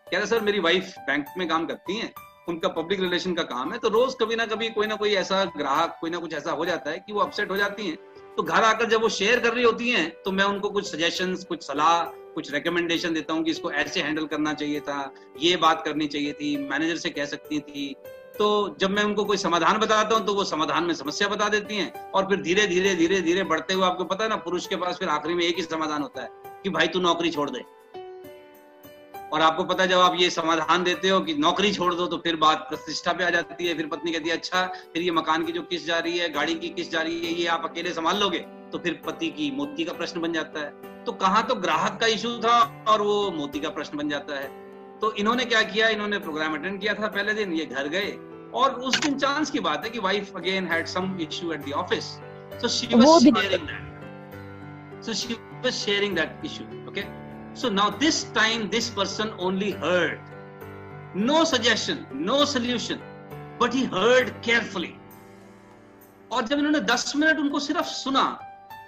कह रहे, सर, मेरी वाइफ बैंक में काम करती है, उनका पब्लिक रिलेशन का काम है। तो रोज कभी ना कभी कोई ना कोई ऐसा ग्राहक, कोई ना कुछ ऐसा हो जाता है कि वो अपसेट हो जाती हैं। तो घर आकर जब वो शेयर कर रही होती हैं तो मैं उनको कुछ सजेशन कुछ सलाह, कुछ रिकमेंडेशन देता हूँ कि इसको ऐसे हैंडल करना चाहिए था, ये बात करनी चाहिए थी मैनेजर से कह सकती थी। तो जब मैं उनको कोई समाधान बताता हूँ तो वो समाधान में समस्या बता देती हैं। और फिर धीरे धीरे धीरे धीरे बढ़ते हुए आपको पता है ना, पुरुष के पास फिर आखिरी में एक ही समाधान होता है कि भाई तू नौकरी छोड़ दे। और आपको पता है जब आप ये समाधान देते हो कि नौकरी छोड़ दो तो फिर बात प्रतिष्ठा पे आ जाती है। फिर पत्नी कहती है अच्छा फिर ये मकान की जो किस्त जा रही है गाड़ी की किस्त जा रही है ये आप अकेले संभाल लोगे? तो फिर पति की मोती का प्रश्न बन जाता है। तो कहाँ तो ग्राहक का इशू था और वो मोती का प्रश्न बन जाता है। तो इन्होंने क्या किया? इन्होंने प्रोग्राम अटेंड किया था पहले दिन ये घर गए। और उस दिन चांस की बात है कि wife again had some issue at the office so she was sharing that so she was sharing that issue okay So now this time this person only heard. No suggestion, no solution, but he heard carefully. और जब इन्होंने 10 minute उनको सिर्फ़ सुना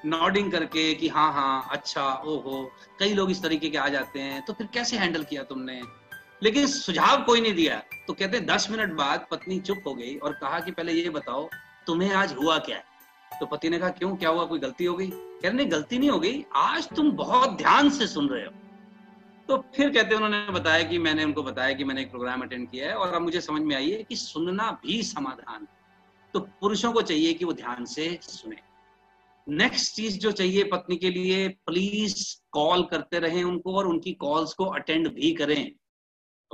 nodding करके कि हाँ हाँ अच्छा ओहो कई लोग इस तरीके के आ जाते हैं तो फिर कैसे हैंडल किया तुमने लेकिन सुझाव कोई नहीं दिया तो कहते हैं दस मिनट बाद पत्नी चुप हो गई और कहा कि पहले ये बताओ तुम्हें आज हुआ क्या है तो पति ने कहा, क्यों? क्या हुआ? कोई गलती हो गई? कह रहे, नहीं, गलती नहीं हो गई। आज तुम बहुत ध्यान से सुन रहे हो। तो फिर कहते उन्होंने बताया कि मैंने उनको बताया कि मैंने एक प्रोग्राम अटेंड किया है और अब मुझे समझ में आई है कि सुनना भी समाधान तो पुरुषों को चाहिए कि वो ध्यान से सुने। नेक्स्ट चीज़ जो चाहिए पत्नी के लिए प्लीज़ कॉल करते रहें उनको और उनकी कॉल्स को अटेंड भी करें।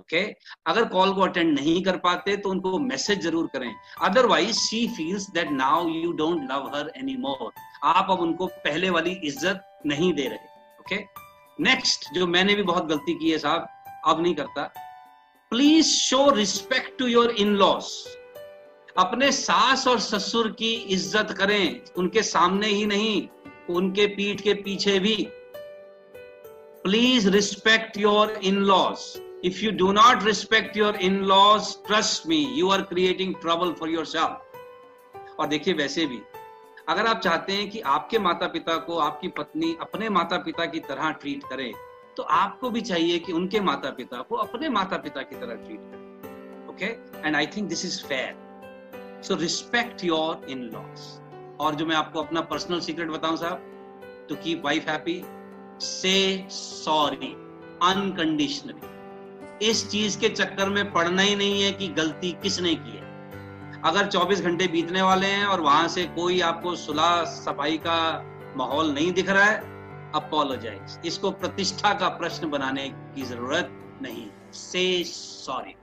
ओके? अगर कॉल को अटेंड नहीं कर पाते तो उनको मैसेज ज़रूर करें। Otherwise she feels that now you don't love her any more आप अब उनको पहले वाली इज़्ज़त नहीं दे रहे, ओके? नेक्स्ट जो मैंने भी बहुत गलती की है साहब, अब नहीं करता। Please show respect to your in laws अपने सास और ससुर की इज़्ज़त करें। उनके सामने ही नहीं, उनके पीठ के पीछे भी। Please respect your in laws do not respect your in laws trust me you are creating trouble for yourself और देखिए वैसे भी, अगर आप चाहते हैं कि आपके माता पिता को आपकी पत्नी अपने माता पिता की तरह ट्रीट करे तो आपको भी चाहिए कि उनके माता पिता को अपने माता पिता की तरह ट्रीट करें। Okay and I think this is fair so respect your in laws और जो मैं आपको अपना पर्सनल सीक्रेट बताऊँ साहब टू कीप वाइफ हैप्पी से सॉरी अनकंडीशनली इस चीज़ के चक्कर में पड़ना ही नहीं है कि गलती किसने की है। अगर 24 घंटे बीतने वाले हैं और वहाँ से कोई आपको सुलह सफ़ाई का माहौल नहीं दिख रहा है अपोलोजाइज इसको प्रतिष्ठा का प्रश्न बनाने की ज़रूरत नहीं। से sorry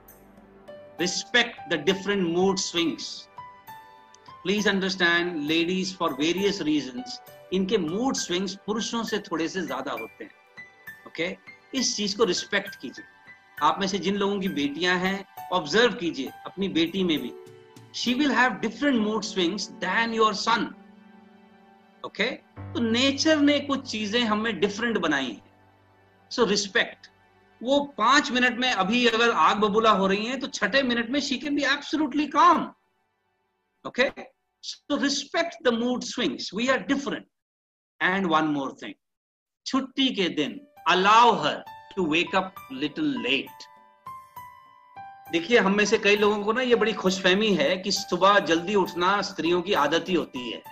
respect the different mood swings please understand ladies for various reason इनके मूड स्विंग्स पुरुषों से थोड़े से ज़्यादा होते हैं। Okay okay? इस चीज़ को रिस्पेक्ट कीजिए। आप में से जिन लोगों की बेटियाँ हैं ऑब्ज़र्व कीजिए अपनी बेटी में भी। She will have different mood swings than your son. Okay तो नेचर ने कुछ चीज़ें हमें डिफरेंट बनाई हैं। सो रिस्पेक्ट वो पाँच मिनट में अभी अगर आग बबूला हो रही है तो छठे मिनट में she can be absolutely calm okay so respect the mood swings we are different and one more thing छुट्टी के दिन allow her to wake up little late देखिए, हम में से कई लोगों को ना ये बड़ी खुशफहमी है कि सुबह जल्दी उठना स्त्रियों की आदत ही होती है।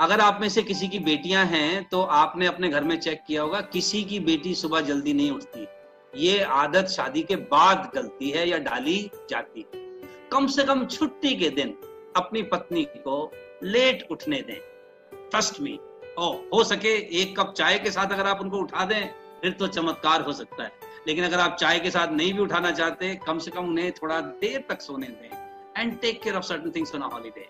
अगर आप में से किसी की बेटियाँ हैं तो आपने अपने घर में चेक किया होगा, किसी की बेटी सुबह जल्दी नहीं उठती। ये आदत शादी के बाद गलती है या डाली जाती है। कम से कम छुट्टी के दिन अपनी पत्नी को लेट उठने दें। ट्रस्ट मी ओ हो सके एक कप चाय के साथ अगर आप उनको उठा दें फिर तो चमत्कार हो सकता है। लेकिन अगर आप चाय के साथ नहीं भी उठाना चाहते, कम से कम उन्हें थोड़ा देर तक सोने दें and take care of certain things on holiday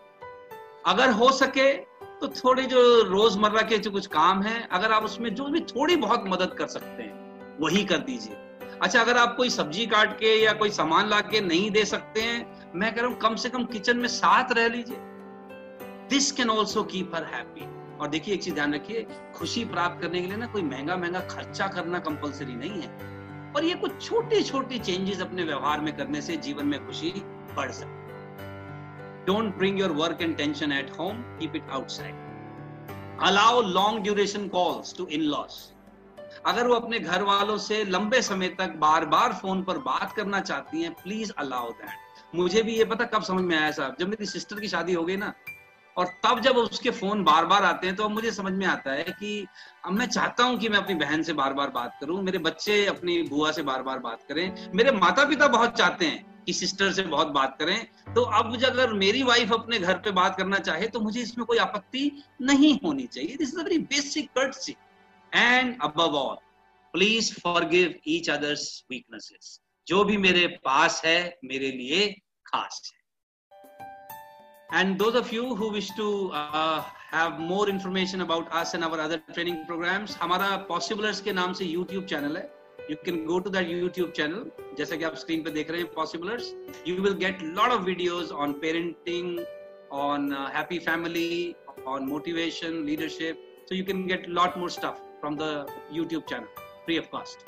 अगर हो सके तो थोड़े जो रोज़मर्रा के जो कुछ काम है, अगर आप उसमें जो भी थोड़ी बहुत मदद कर सकते हैं, वही कर दीजिए। अच्छा अगर आप कोई सब्ज़ी काट के या कोई सामान ला के नहीं दे सकते हैं, मैं कह रहा हूँ, कम से कम किचन में साथ रह लीजिए। This can also keep her happy और देखिए, एक चीज़ ध्यान रखिए, खुशी प्राप्त करने के लिए ना कोई महँगा महँगा खर्चा करना कंपलसरी नहीं है। और ये कुछ छोटी छोटी चेंजेस अपने व्यवहार में करने से जीवन में खुशी बढ़ सकती don't bring your work and tension at home keep it outside allow long duration calls to in laws अगर वो अपने घर वालों से लंबे समय तक बार बार फ़ोन पर बात करना चाहती हैं प्लीज़ अलाउ दैट मुझे भी ये पता कब समझ में आया साहब? जब मेरी सिस्टर की शादी हो गई ना और तब जब उसके फ़ोन बार बार आते हैं तो अब मुझे समझ में आता है कि अब मैं चाहता हूँ कि मैं अपनी बहन से बार बार बात करूँ, मेरे बच्चे अपनी बुआ से बार बार बात करें, मेरे माता पिता बहुत चाहते हैं कि सिस्टर से बहुत बात करें तो अब अगर मेरी वाइफ अपने घर पे बात करना चाहे तो मुझे इसमें कोई आपत्ति नहीं होनी चाहिए। This is a very basic courtesy and above all please forgive each others weaknesses जो भी मेरे पास है, मेरे लिए खास है। And those of you who wish to uh, have more information about us and our other training programs, हमारा Possiblers के नाम से YouTube channel है. You can go to that YouTube channel. जैसा कि आप स्क्रीन पे देख रहे हैं Possiblers. You will get lot of videos on parenting, on uh, happy family, on motivation, leadership. So you can get lot more stuff from the YouTube channel, free of cost.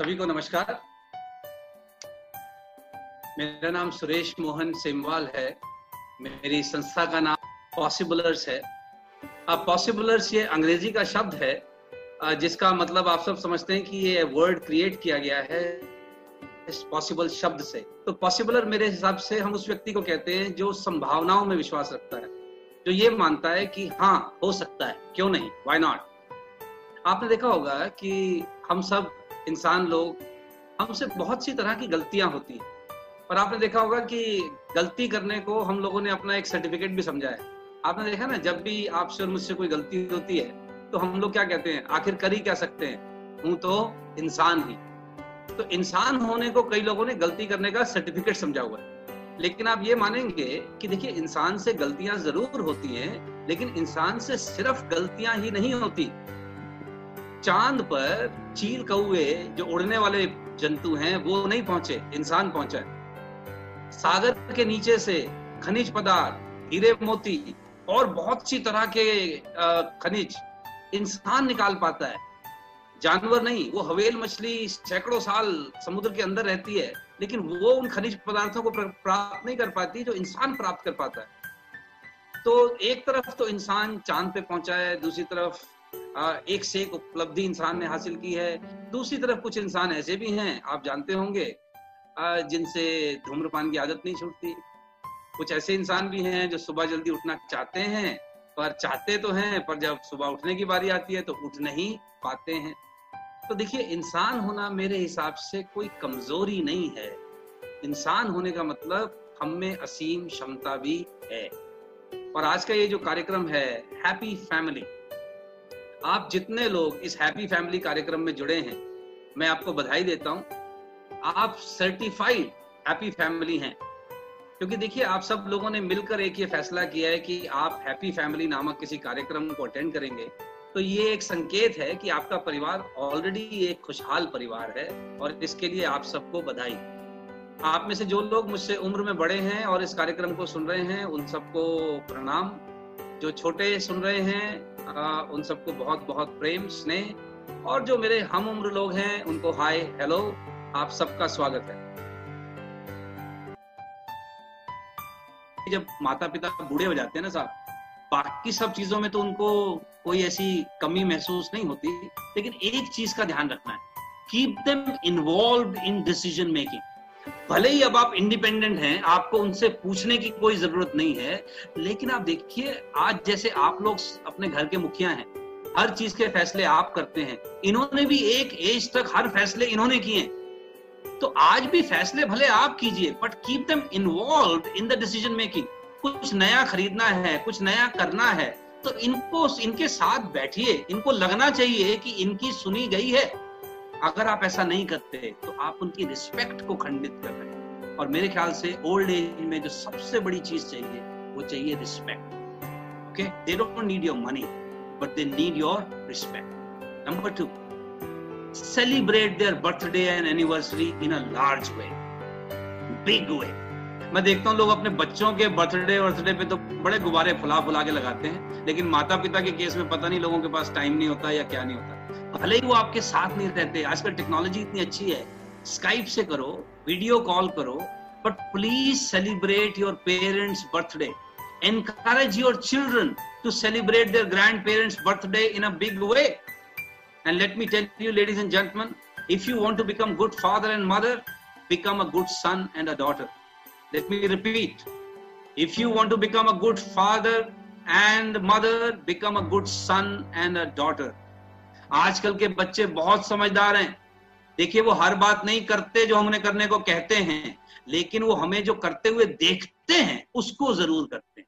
सभी को नमस्कार। मेरा नाम सुरेश मोहन सेमवाल है। मेरी संस्था का नाम पॉसिबलर्स है। अब पॉसिबलर्स ये अंग्रेज़ी का शब्द है जिसका मतलब आप सब समझते हैं कि ये वर्ड क्रिएट किया गया है इस पॉसिबल शब्द से। तो पॉसिबलर मेरे हिसाब से हम उस व्यक्ति को कहते हैं जो संभावनाओं में विश्वास रखता है, जो ये मानता है कि हाँ हो सकता है, क्यों नहीं? वाई नॉट आपने देखा होगा कि हम सब इंसान लोग हमसे बहुत सी तरह की गलतियाँ होती हैं। पर आपने देखा होगा कि गलती करने को हम लोगों ने अपना एक सर्टिफिकेट भी समझा है। आपने देखा ना, जब भी आपसे और मुझसे कोई गलती होती है तो हम लोग क्या कहते हैं? आखिर कर ही क्या सकते हैं? हूँ तो इंसान ही। तो इंसान होने को कई लोगों ने गलती करने का सर्टिफिकेट समझा हुआ है। लेकिन आप ये मानेंगे कि देखिए, इंसान से गलतियाँ ज़रूर होती हैं, लेकिन इंसान से सिर्फ़ गलतियाँ ही नहीं होती। चाँद पर चील कौए जो उड़ने वाले जंतु हैं, वो नहीं पहुँचे, इंसान पहुँचा सागर के नीचे से खनिज पदार्थ, हीरे मोती और बहुत सी तरह के खनिज इंसान निकाल पाता है। जानवर नहीं, वो हवेल मछली सैकड़ों साल समुद्र के अंदर रहती है, लेकिन वो उन खनिज पदार्थों को प्राप्त नहीं कर पाती जो इंसान प्राप्त कर पाता है। तो एक तरफ़ तो इंसान चाँद पे पहुँचा है, दूसरी तरफ़ एक से एक उपलब्धि इंसान ने हासिल की है। दूसरी तरफ़ कुछ इंसान ऐसे भी हैं, आप जानते होंगे जिनसे धूम्रपान की आदत नहीं छूटती। कुछ ऐसे इंसान भी हैं जो सुबह जल्दी उठना चाहते हैं, पर चाहते तो हैं, पर जब सुबह उठने की बारी आती है तो उठ नहीं पाते हैं। तो देखिए, इंसान होना मेरे हिसाब से कोई कमज़ोरी नहीं है। इंसान होने का मतलब हम में असीम क्षमता भी है। और आज का ये जो कार्यक्रम है हैप्पी फैमिली आप जितने लोग इस हैप्पी फैमिली कार्यक्रम में जुड़े हैं, मैं आपको बधाई देता हूँ। आप सर्टिफाइड हैप्पी फैमिली हैं। क्योंकि देखिए, आप सब लोगों ने मिलकर एक ये फैसला किया है कि आप हैप्पी फैमिली नामक किसी कार्यक्रम को अटेंड करेंगे। तो ये एक संकेत है कि आपका परिवार ऑलरेडी एक खुशहाल परिवार है और इसके लिए आप सबको बधाई। आप में से जो लोग मुझसे उम्र में बड़े हैं और इस कार्यक्रम को सुन रहे हैं, उन सबको प्रणाम। जो छोटे सुन रहे हैं आ, उन सबको बहुत बहुत प्रेम स्नेह। और जो मेरे हम उम्र लोग हैं उनको हाय हेलो आप सबका स्वागत है। जब माता पिता बूढ़े हो जाते हैं ना साहब बाकी सब चीज़ों में तो उनको कोई ऐसी कमी महसूस नहीं होती। लेकिन एक चीज़ का ध्यान रखना है। Keep them involve in decision making भले ही अब आप इंडिपेंडेंट हैं, आपको उनसे पूछने की कोई ज़रूरत नहीं है, लेकिन आप देखिए, आज जैसे आप लोग अपने घर के मुखिया हैं, हर चीज़ के फैसले आप करते हैं, इन्होंने भी एक एज तक हर फैसले इन्होंने किए तो आज भी फैसले भले आप कीजिए but keep them involve in the decision making कुछ नया खरीदना है, कुछ नया करना है तो इनको, इनके साथ बैठिए, इनको लगना चाहिए कि इनकी सुनी गई है। अगर आप ऐसा नहीं करते तो आप उनकी रिस्पेक्ट को खंडित कर रहे हैं। और मेरे ख्याल से ओल्ड एज में जो सबसे बड़ी चीज़ चाहिए, वो चाहिए respect okay they don't need your money but they need your respect number two celebrate their birthday and anniversary in a large way big way मैं देखता हूँ, लोग अपने बच्चों के बर्थडे बर्थडे पे तो बड़े गुब्बारे फुला फुला के लगाते हैं, लेकिन माता पिता के केस में पता नहीं लोगों के पास टाइम नहीं होता या क्या नहीं होता। भले ही वो आपके साथ नहीं रहते, आजकल टेक्नोलॉजी इतनी अच्छी है स्काइप से करो वीडियो कॉल करो but please celebrate your parents birthday encourage your children to celebrate their grandparents birthday in big way and let me tell you ladies and gentleman if you want to become good father and mother become a good son and a daughter let me repeat if you want to become a good father and mother become a good son and a daughter आजकल के बच्चे बहुत समझदार हैं। देखिए, वो हर बात नहीं करते जो हमने करने को कहते हैं, लेकिन वो हमें जो करते हुए देखते हैं, उसको ज़रूर करते हैं।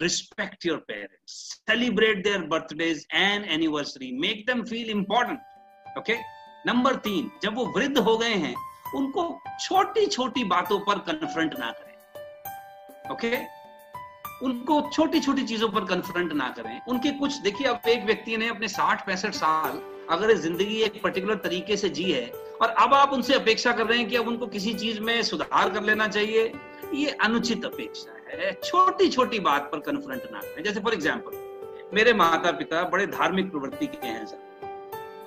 Respect your parents celebrate their birthdays and anniversary make them feel important okay number तीन, जब वो वृद्ध हो गए हैं, उनको छोटी छोटी बातों पर कन्फ्रंट ना करें ओके okay? उनको छोटी छोटी चीज़ों पर कन्फ्रंट ना करें। उनके कुछ, देखिए, अब एक व्यक्ति ने अपने साठ पैंसठ साल अगर ज़िंदगी एक पर्टिकुलर तरीके से जी है और अब आप उनसे अपेक्षा कर रहे हैं कि अब उनको किसी चीज़ में सुधार कर लेना चाहिए, ये अनुचित अपेक्षा है। छोटी छोटी बात पर कन्फ्रंट ना करें। जैसे फॉर एग्ज़ाम्पल मेरे माता पिता बड़े धार्मिक प्रवृत्ति के हैं सर।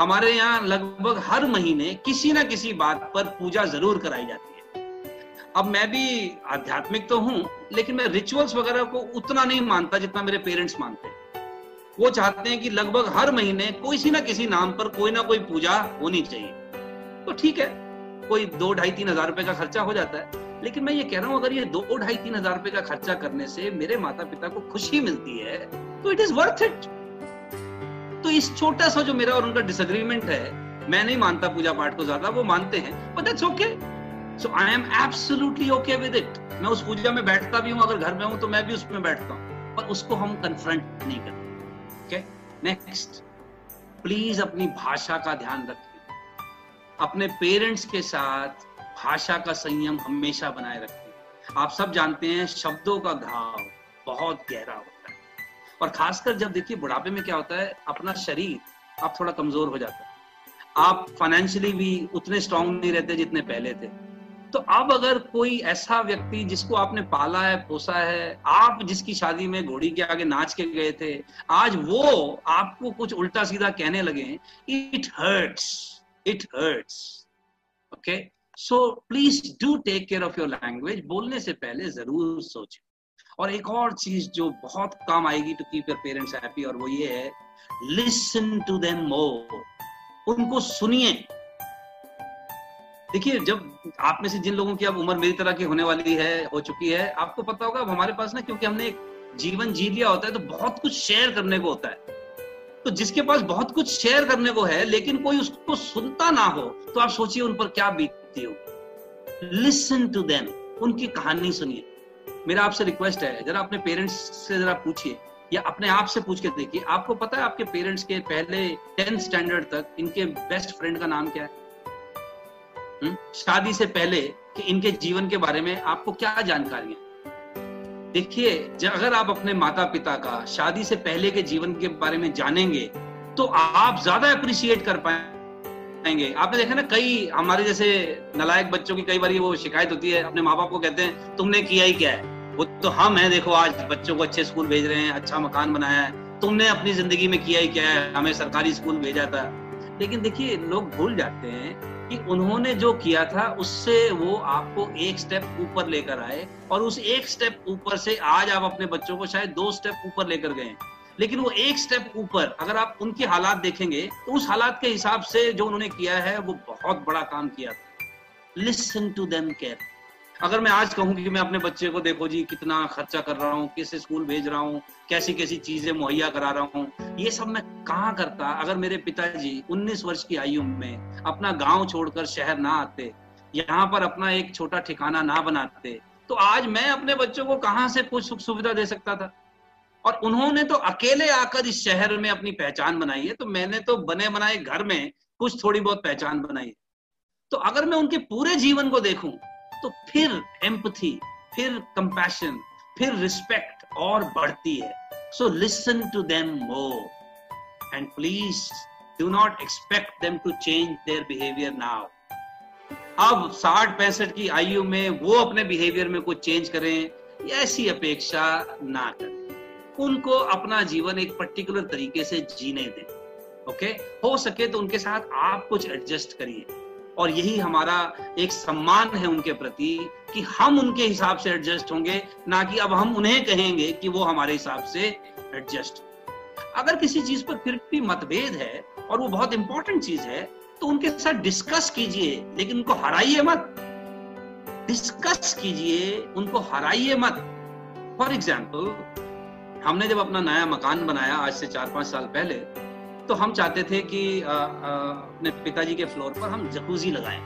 हमारे यहाँ लगभग हर महीने किसी ना किसी बात पर पूजा ज़रूर कराई जाती है। अब मैं भी आध्यात्मिक तो हूँ, लेकिन मैं रिचुअल्स वगैरह को उतना नहीं मानता जितना मेरे पेरेंट्स मानते हैं। वो चाहते हैं कि लगभग हर महीने किसी ना किसी नाम पर कोई ना कोई पूजा होनी चाहिए। तो ठीक है, कोई दो ढाई तीन हज़ार रुपए का खर्चा हो जाता है, लेकिन मैं ये कह रहा हूँ, अगर ये दो ढाई तीन हज़ार रुपए का खर्चा करने से मेरे माता पिता को खुशी मिलती है तो इट इज़ वर्थ इट तो इस छोटा सा जो मेरा और उनका डिसएग्रीमेंट है, मैं नहीं मानता पूजा पाठ को ज़्यादा, वो मानते हैं but that's okay so I am absolutely okay with it मैं उस पूजा में बैठता भी हूँ, अगर घर में हूँ तो मैं भी उसमें बैठता हूँ। पर उसको हम कन्फ्रंट नहीं करते। ओके नेक्स्ट प्लीज़ अपनी भाषा का ध्यान रखिए। अपने पेरेंट्स के साथ भाषा का संयम हमेशा बनाए रखें आप सब जानते हैं, शब्दों का घाव बहुत गहरा होता है। और खासकर जब देखिए, बुढ़ापे में क्या होता है, अपना शरीर आप थोड़ा कमज़ोर हो जाता है। आप फाइनेंशियली भी उतने स्ट्रांग नहीं रहते जितने पहले थे। तो अब अगर कोई ऐसा व्यक्ति जिसको आपने पाला है, पोसा है, आप जिसकी शादी में घोड़ी के आगे नाच के गए थे, आज वो आपको कुछ उल्टा सीधा कहने लगे it hurts it hurts okay so please do take care of your language बोलने से पहले ज़रूर सोचें। और एक और चीज़ जो बहुत काम आएगी to keep your parents happy और वो ये है लिसन टू देम मोर उनको सुनिए। देखिए, जब आप में से जिन लोगों की अब उम्र मेरी तरह की होने वाली है, हो चुकी है, आपको पता होगा, अब हमारे पास ना, क्योंकि हमने जीवन जी लिया होता है तो बहुत कुछ शेयर करने को होता है। तो जिसके पास बहुत कुछ शेयर करने को है, लेकिन कोई उसको सुनता ना हो तो आप सोचिए उन पर क्या बीतती हो लिसन टू देम उनकी कहानी सुनिए। मेरा आपसे रिक्वेस्ट है, जरा अपने पेरेंट्स से जरा पूछिए, या अपने आप से पूछ के देखिए। आपको पता है, आपके पेरेंट्स के पहले टेंथ स्टैंडर्ड तक इनके बेस्ट फ्रेंड का नाम क्या है? हम्म? शादी से पहले कि इनके जीवन के बारे में आपको क्या जानकारी है देखिए अगर आप अपने माता पिता का शादी से पहले के जीवन के बारे में जानेंगे तो आप ज़्यादा अप्रिशिएट कर पाएँगे। आपने देखा ना, कई हमारे जैसे नलायक बच्चों की कई बार वो शिकायत होती है, अपने माँ बाप को कहते हैं, तुमने किया ही क्या है? वो तो हम है, देखो, आज बच्चों को अच्छे स्कूल भेज रहे हैं अच्छा मकान बनाया है, तुमने अपनी ज़िंदगी में किया ही क्या है? हमें सरकारी स्कूल भेजा था। लेकिन देखिए, लोग भूल जाते हैं कि उन्होंने जो किया था, उससे वो आपको एक स्टेप ऊपर लेकर आए और उस एक स्टेप ऊपर से आज आप अपने बच्चों को शायद दो स्टेप ऊपर लेकर गए लेकिन वो एक स्टेप ऊपर, अगर आप उनके हालात देखेंगे तो उस हालात के हिसाब से जो उन्होंने किया है, वो बहुत बड़ा काम किया था। लिसन टू देम केयर अगर मैं आज कहूँ कि मैं अपने बच्चे को देखो जी, कितना खर्चा कर रहा हूँ, किस स्कूल भेज रहा हूँ, कैसी कैसी चीज़ें मुहैया करा रहा हूँ, ये सब मैं कहाँ करता? अगर मेरे पिताजी 19 वर्ष की आयु में अपना गाँव छोड़कर शहर ना आते, यहाँ पर अपना एक छोटा ठिकाना ना बनाते तो आज मैं अपने बच्चों को कहाँ से कुछ सुख सुविधा दे सकता था? और उन्होंने तो अकेले आकर इस शहर में अपनी पहचान बनाई है तो मैंने तो बने बनाए घर में कुछ थोड़ी बहुत पहचान बनाई है। तो अगर मैं उनके पूरे जीवन को देखूँ तो फिर एम्पथी फिर कंपैशन फिर रिस्पेक्ट और बढ़ती है। So listen to them more and please do not expect them to change their behaviour now अब साठ पैंसठ की आयु में वो अपने बिहेवियर में कुछ चेंज करें ऐसी अपेक्षा ना करें। उनको अपना जीवन एक पर्टिकुलर तरीके से जीने दें। Okay okay? हो सके तो उनके साथ आप कुछ एडजस्ट करिए। और यही हमारा एक सम्मान है उनके प्रति कि हम उनके हिसाब से एडजस्ट होंगे, ना कि अब हम उन्हें कहेंगे कि वो हमारे हिसाब से एडजस्ट अगर किसी चीज़ पर फिर भी मतभेद है और वो बहुत इंपॉर्टेंट चीज़ है तो उनके साथ डिस्कस कीजिए, लेकिन उनको हराइए मत। डिस्कस कीजिए, उनको हराइए मत। फॉर एग्ज़ाम्पल हमने जब अपना नया मकान बनाया आज से चार पाँच साल पहले तो हम चाहते थे कि अपने पिताजी के फ्लोर पर हम जकूजी लगाएँ।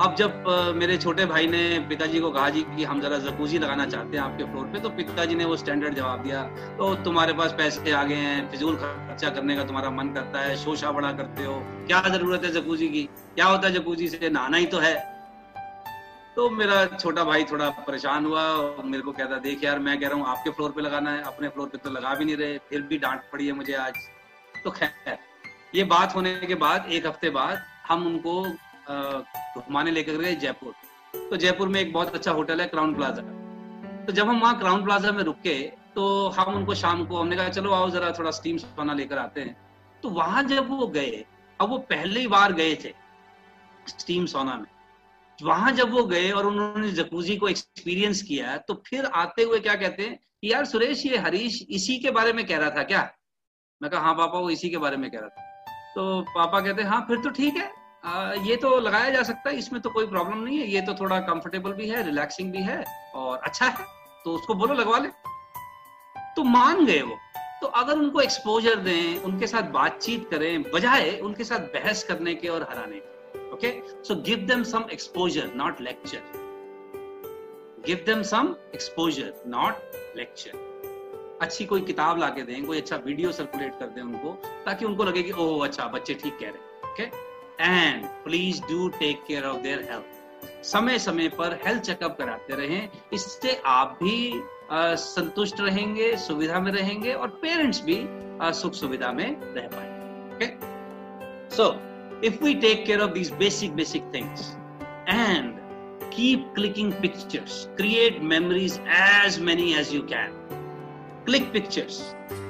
अब जब मेरे छोटे भाई ने पिताजी को कहा जी कि हम जरा जकूजी लगाना चाहते हैं आपके फ्लोर पे तो पिताजी ने वो स्टैंडर्ड जवाब दिया तो तुम्हारे पास पैसे आ गए हैं, फिजूल खर्चा करने का तुम्हारा मन करता है शोशा बड़ा करते हो, क्या ज़रूरत है जकूजी की? क्या होता है जकूजी से? नहाना ही तो है। तो मेरा छोटा भाई थोड़ा परेशान हुआ मेरे को कहता, देख यार, मैं कह रहा हूँ, आपके फ्लोर पे लगाना है, अपने फ्लोर पे तो लगा भी नहीं रहे, फिर भी डांट पड़ी है मुझे आज। तो खैर, ये बात होने के बाद, एक हफ़्ते बाद, हम उनको घुमाने लेकर गए जयपुर। तो जयपुर में एक बहुत अच्छा होटल है, क्राउन प्लाजा। तो जब हम वहाँ क्राउन प्लाजा में रुके तो हम उनको शाम को, हमने कहा, चलो आओ जरा थोड़ा स्टीम सोना लेकर आते हैं। तो वहाँ जब वो गए, अब वो पहली बार गए थे, स्टीम सोना में। वहाँ जब वो गए और उन्होंने जकूजी को एक्सपीरियंस किया तो फिर आते हुए क्या कहते हैं यार सुरेश, ये हरीश इसी के बारे में कह रहा था क्या? मैं कहा हाँ पापा वो इसी के बारे में कह रहा था। तो पापा कहते हाँ फिर तो ठीक है। आ, ये तो लगाया जा सकता है इसमें तो कोई प्रॉब्लम नहीं है। ये तो थोड़ा कंफर्टेबल भी है रिलैक्सिंग भी है और अच्छा है। तो उसको बोलो लगवा ले। तो मान गए वो। तो अगर उनको एक्सपोजर दें उनके साथ बातचीत करें बजाय उनके साथ बहस करने के और हराने के। Okay so give them some exposure, not lecture. Give them some exposure, not lecture. अच्छी कोई किताब ला के दें कोई अच्छा वीडियो सर्कुलेट कर दें उनको ताकि उनको लगे कि ओह अच्छा बच्चे ठीक कह रहे हैं। Okay and please do take care of their health समय समय पर हेल्थ चेकअप कराते रहें। इससे आप भी आ, संतुष्ट रहेंगे सुविधा में रहेंगे और पेरेंट्स भी आ, सुख सुविधा में रह पाएँगे। Okay so if we take care of these basic basic things and keep clicking pictures create memories as many as you can click pictures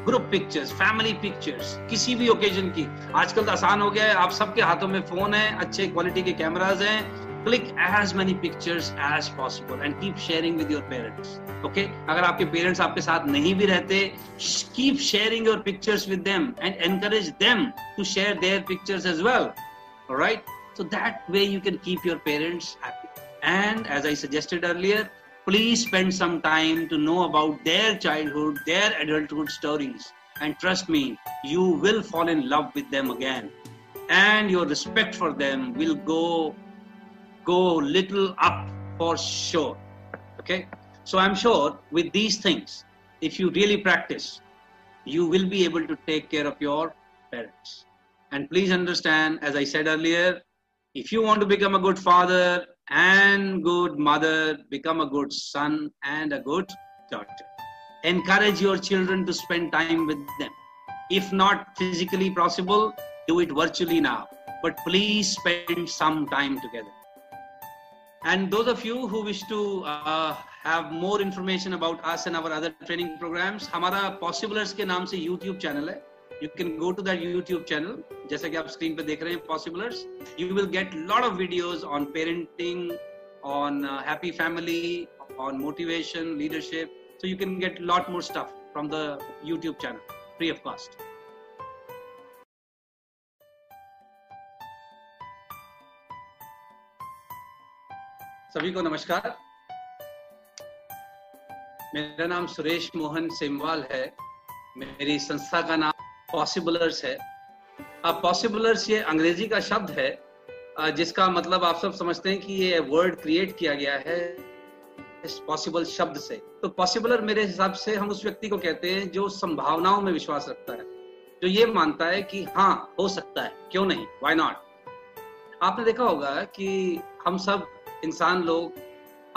group pictures family pictures किसी भी ओकेजन की। आजकल तो आसान हो गया है, आप सबके हाथों में फ़ोन है, अच्छे क्वालिटी के कैमराज हैं। Click as many pictures as possible and keep sharing with your parents okay अगर आपके पेरेंट्स आपके साथ नहीं भी रहते keep sharing your pictures with them and encourage them to share their pictures as well right so that way you can keep your parents happy. And as i suggested earlier please spend some time to know about their childhood their adulthood stories. And trust me you will fall in love with them again. And your respect for them will go go little up for sure. Okay? So i'm sure with these things if you really practice you will be able to take care of your parents. And please understand as i said earlier if you want to become a good father and good mother become a good son and a good daughter encourage your children to spend time with them if not physically possible do it virtually now but please spend some time together and those of you who wish to uh, have more information about us and our other training programs, हमारा Possiblers के नाम से YouTube channel है. You can go to that YouTube channel. जैसा कि आप screen पे देख रहे हैं Possiblers. You will get lot of videos on parenting, on uh, happy family, on motivation, leadership. So you can get lot more stuff from the YouTube channel, free of cost. सभी को नमस्कार मेरा नाम सुरेश मोहन सेमवाल है मेरी संस्था का नाम पॉसिबलर्स है। अब पॉसिबलर्स ये अंग्रेज़ी का शब्द है जिसका मतलब आप सब समझते हैं कि ये वर्ड क्रिएट किया गया है इस पॉसिबल शब्द से। तो पॉसिबलर मेरे हिसाब से हम उस व्यक्ति को कहते हैं जो संभावनाओं में विश्वास रखता है, जो ये मानता है कि हाँ हो सकता है, क्यों नहीं? वाई नॉट आपने देखा होगा कि हम सब इंसान लोग,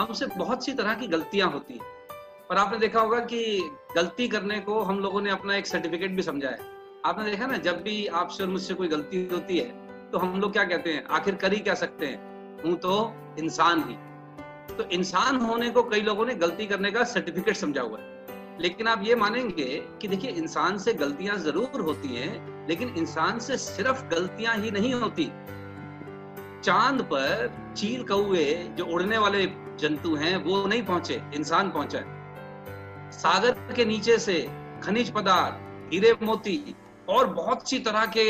हमसे बहुत सी तरह की गलतियाँ होती हैं। पर आपने देखा होगा कि गलती करने को हम लोगों ने अपना एक सर्टिफिकेट भी समझा है। आपने देखा ना, जब भी आपसे और मुझसे कोई गलती होती है तो हम लोग क्या कहते हैं? आखिर कर ही क्या सकते हैं? हूँ तो इंसान ही। तो इंसान होने को कई लोगों ने गलती करने का सर्टिफिकेट समझा हुआ है। लेकिन आप ये मानेंगे कि देखिए, इंसान से गलतियाँ ज़रूर होती हैं, लेकिन इंसान से सिर्फ़ गलतियाँ ही नहीं होती। चाँद पर चील कौए जो उड़ने वाले जंतु हैं, वो नहीं पहुँचे, इंसान पहुँचा सागर के नीचे से खनिज पदार्थ, हीरे मोती और बहुत सी तरह के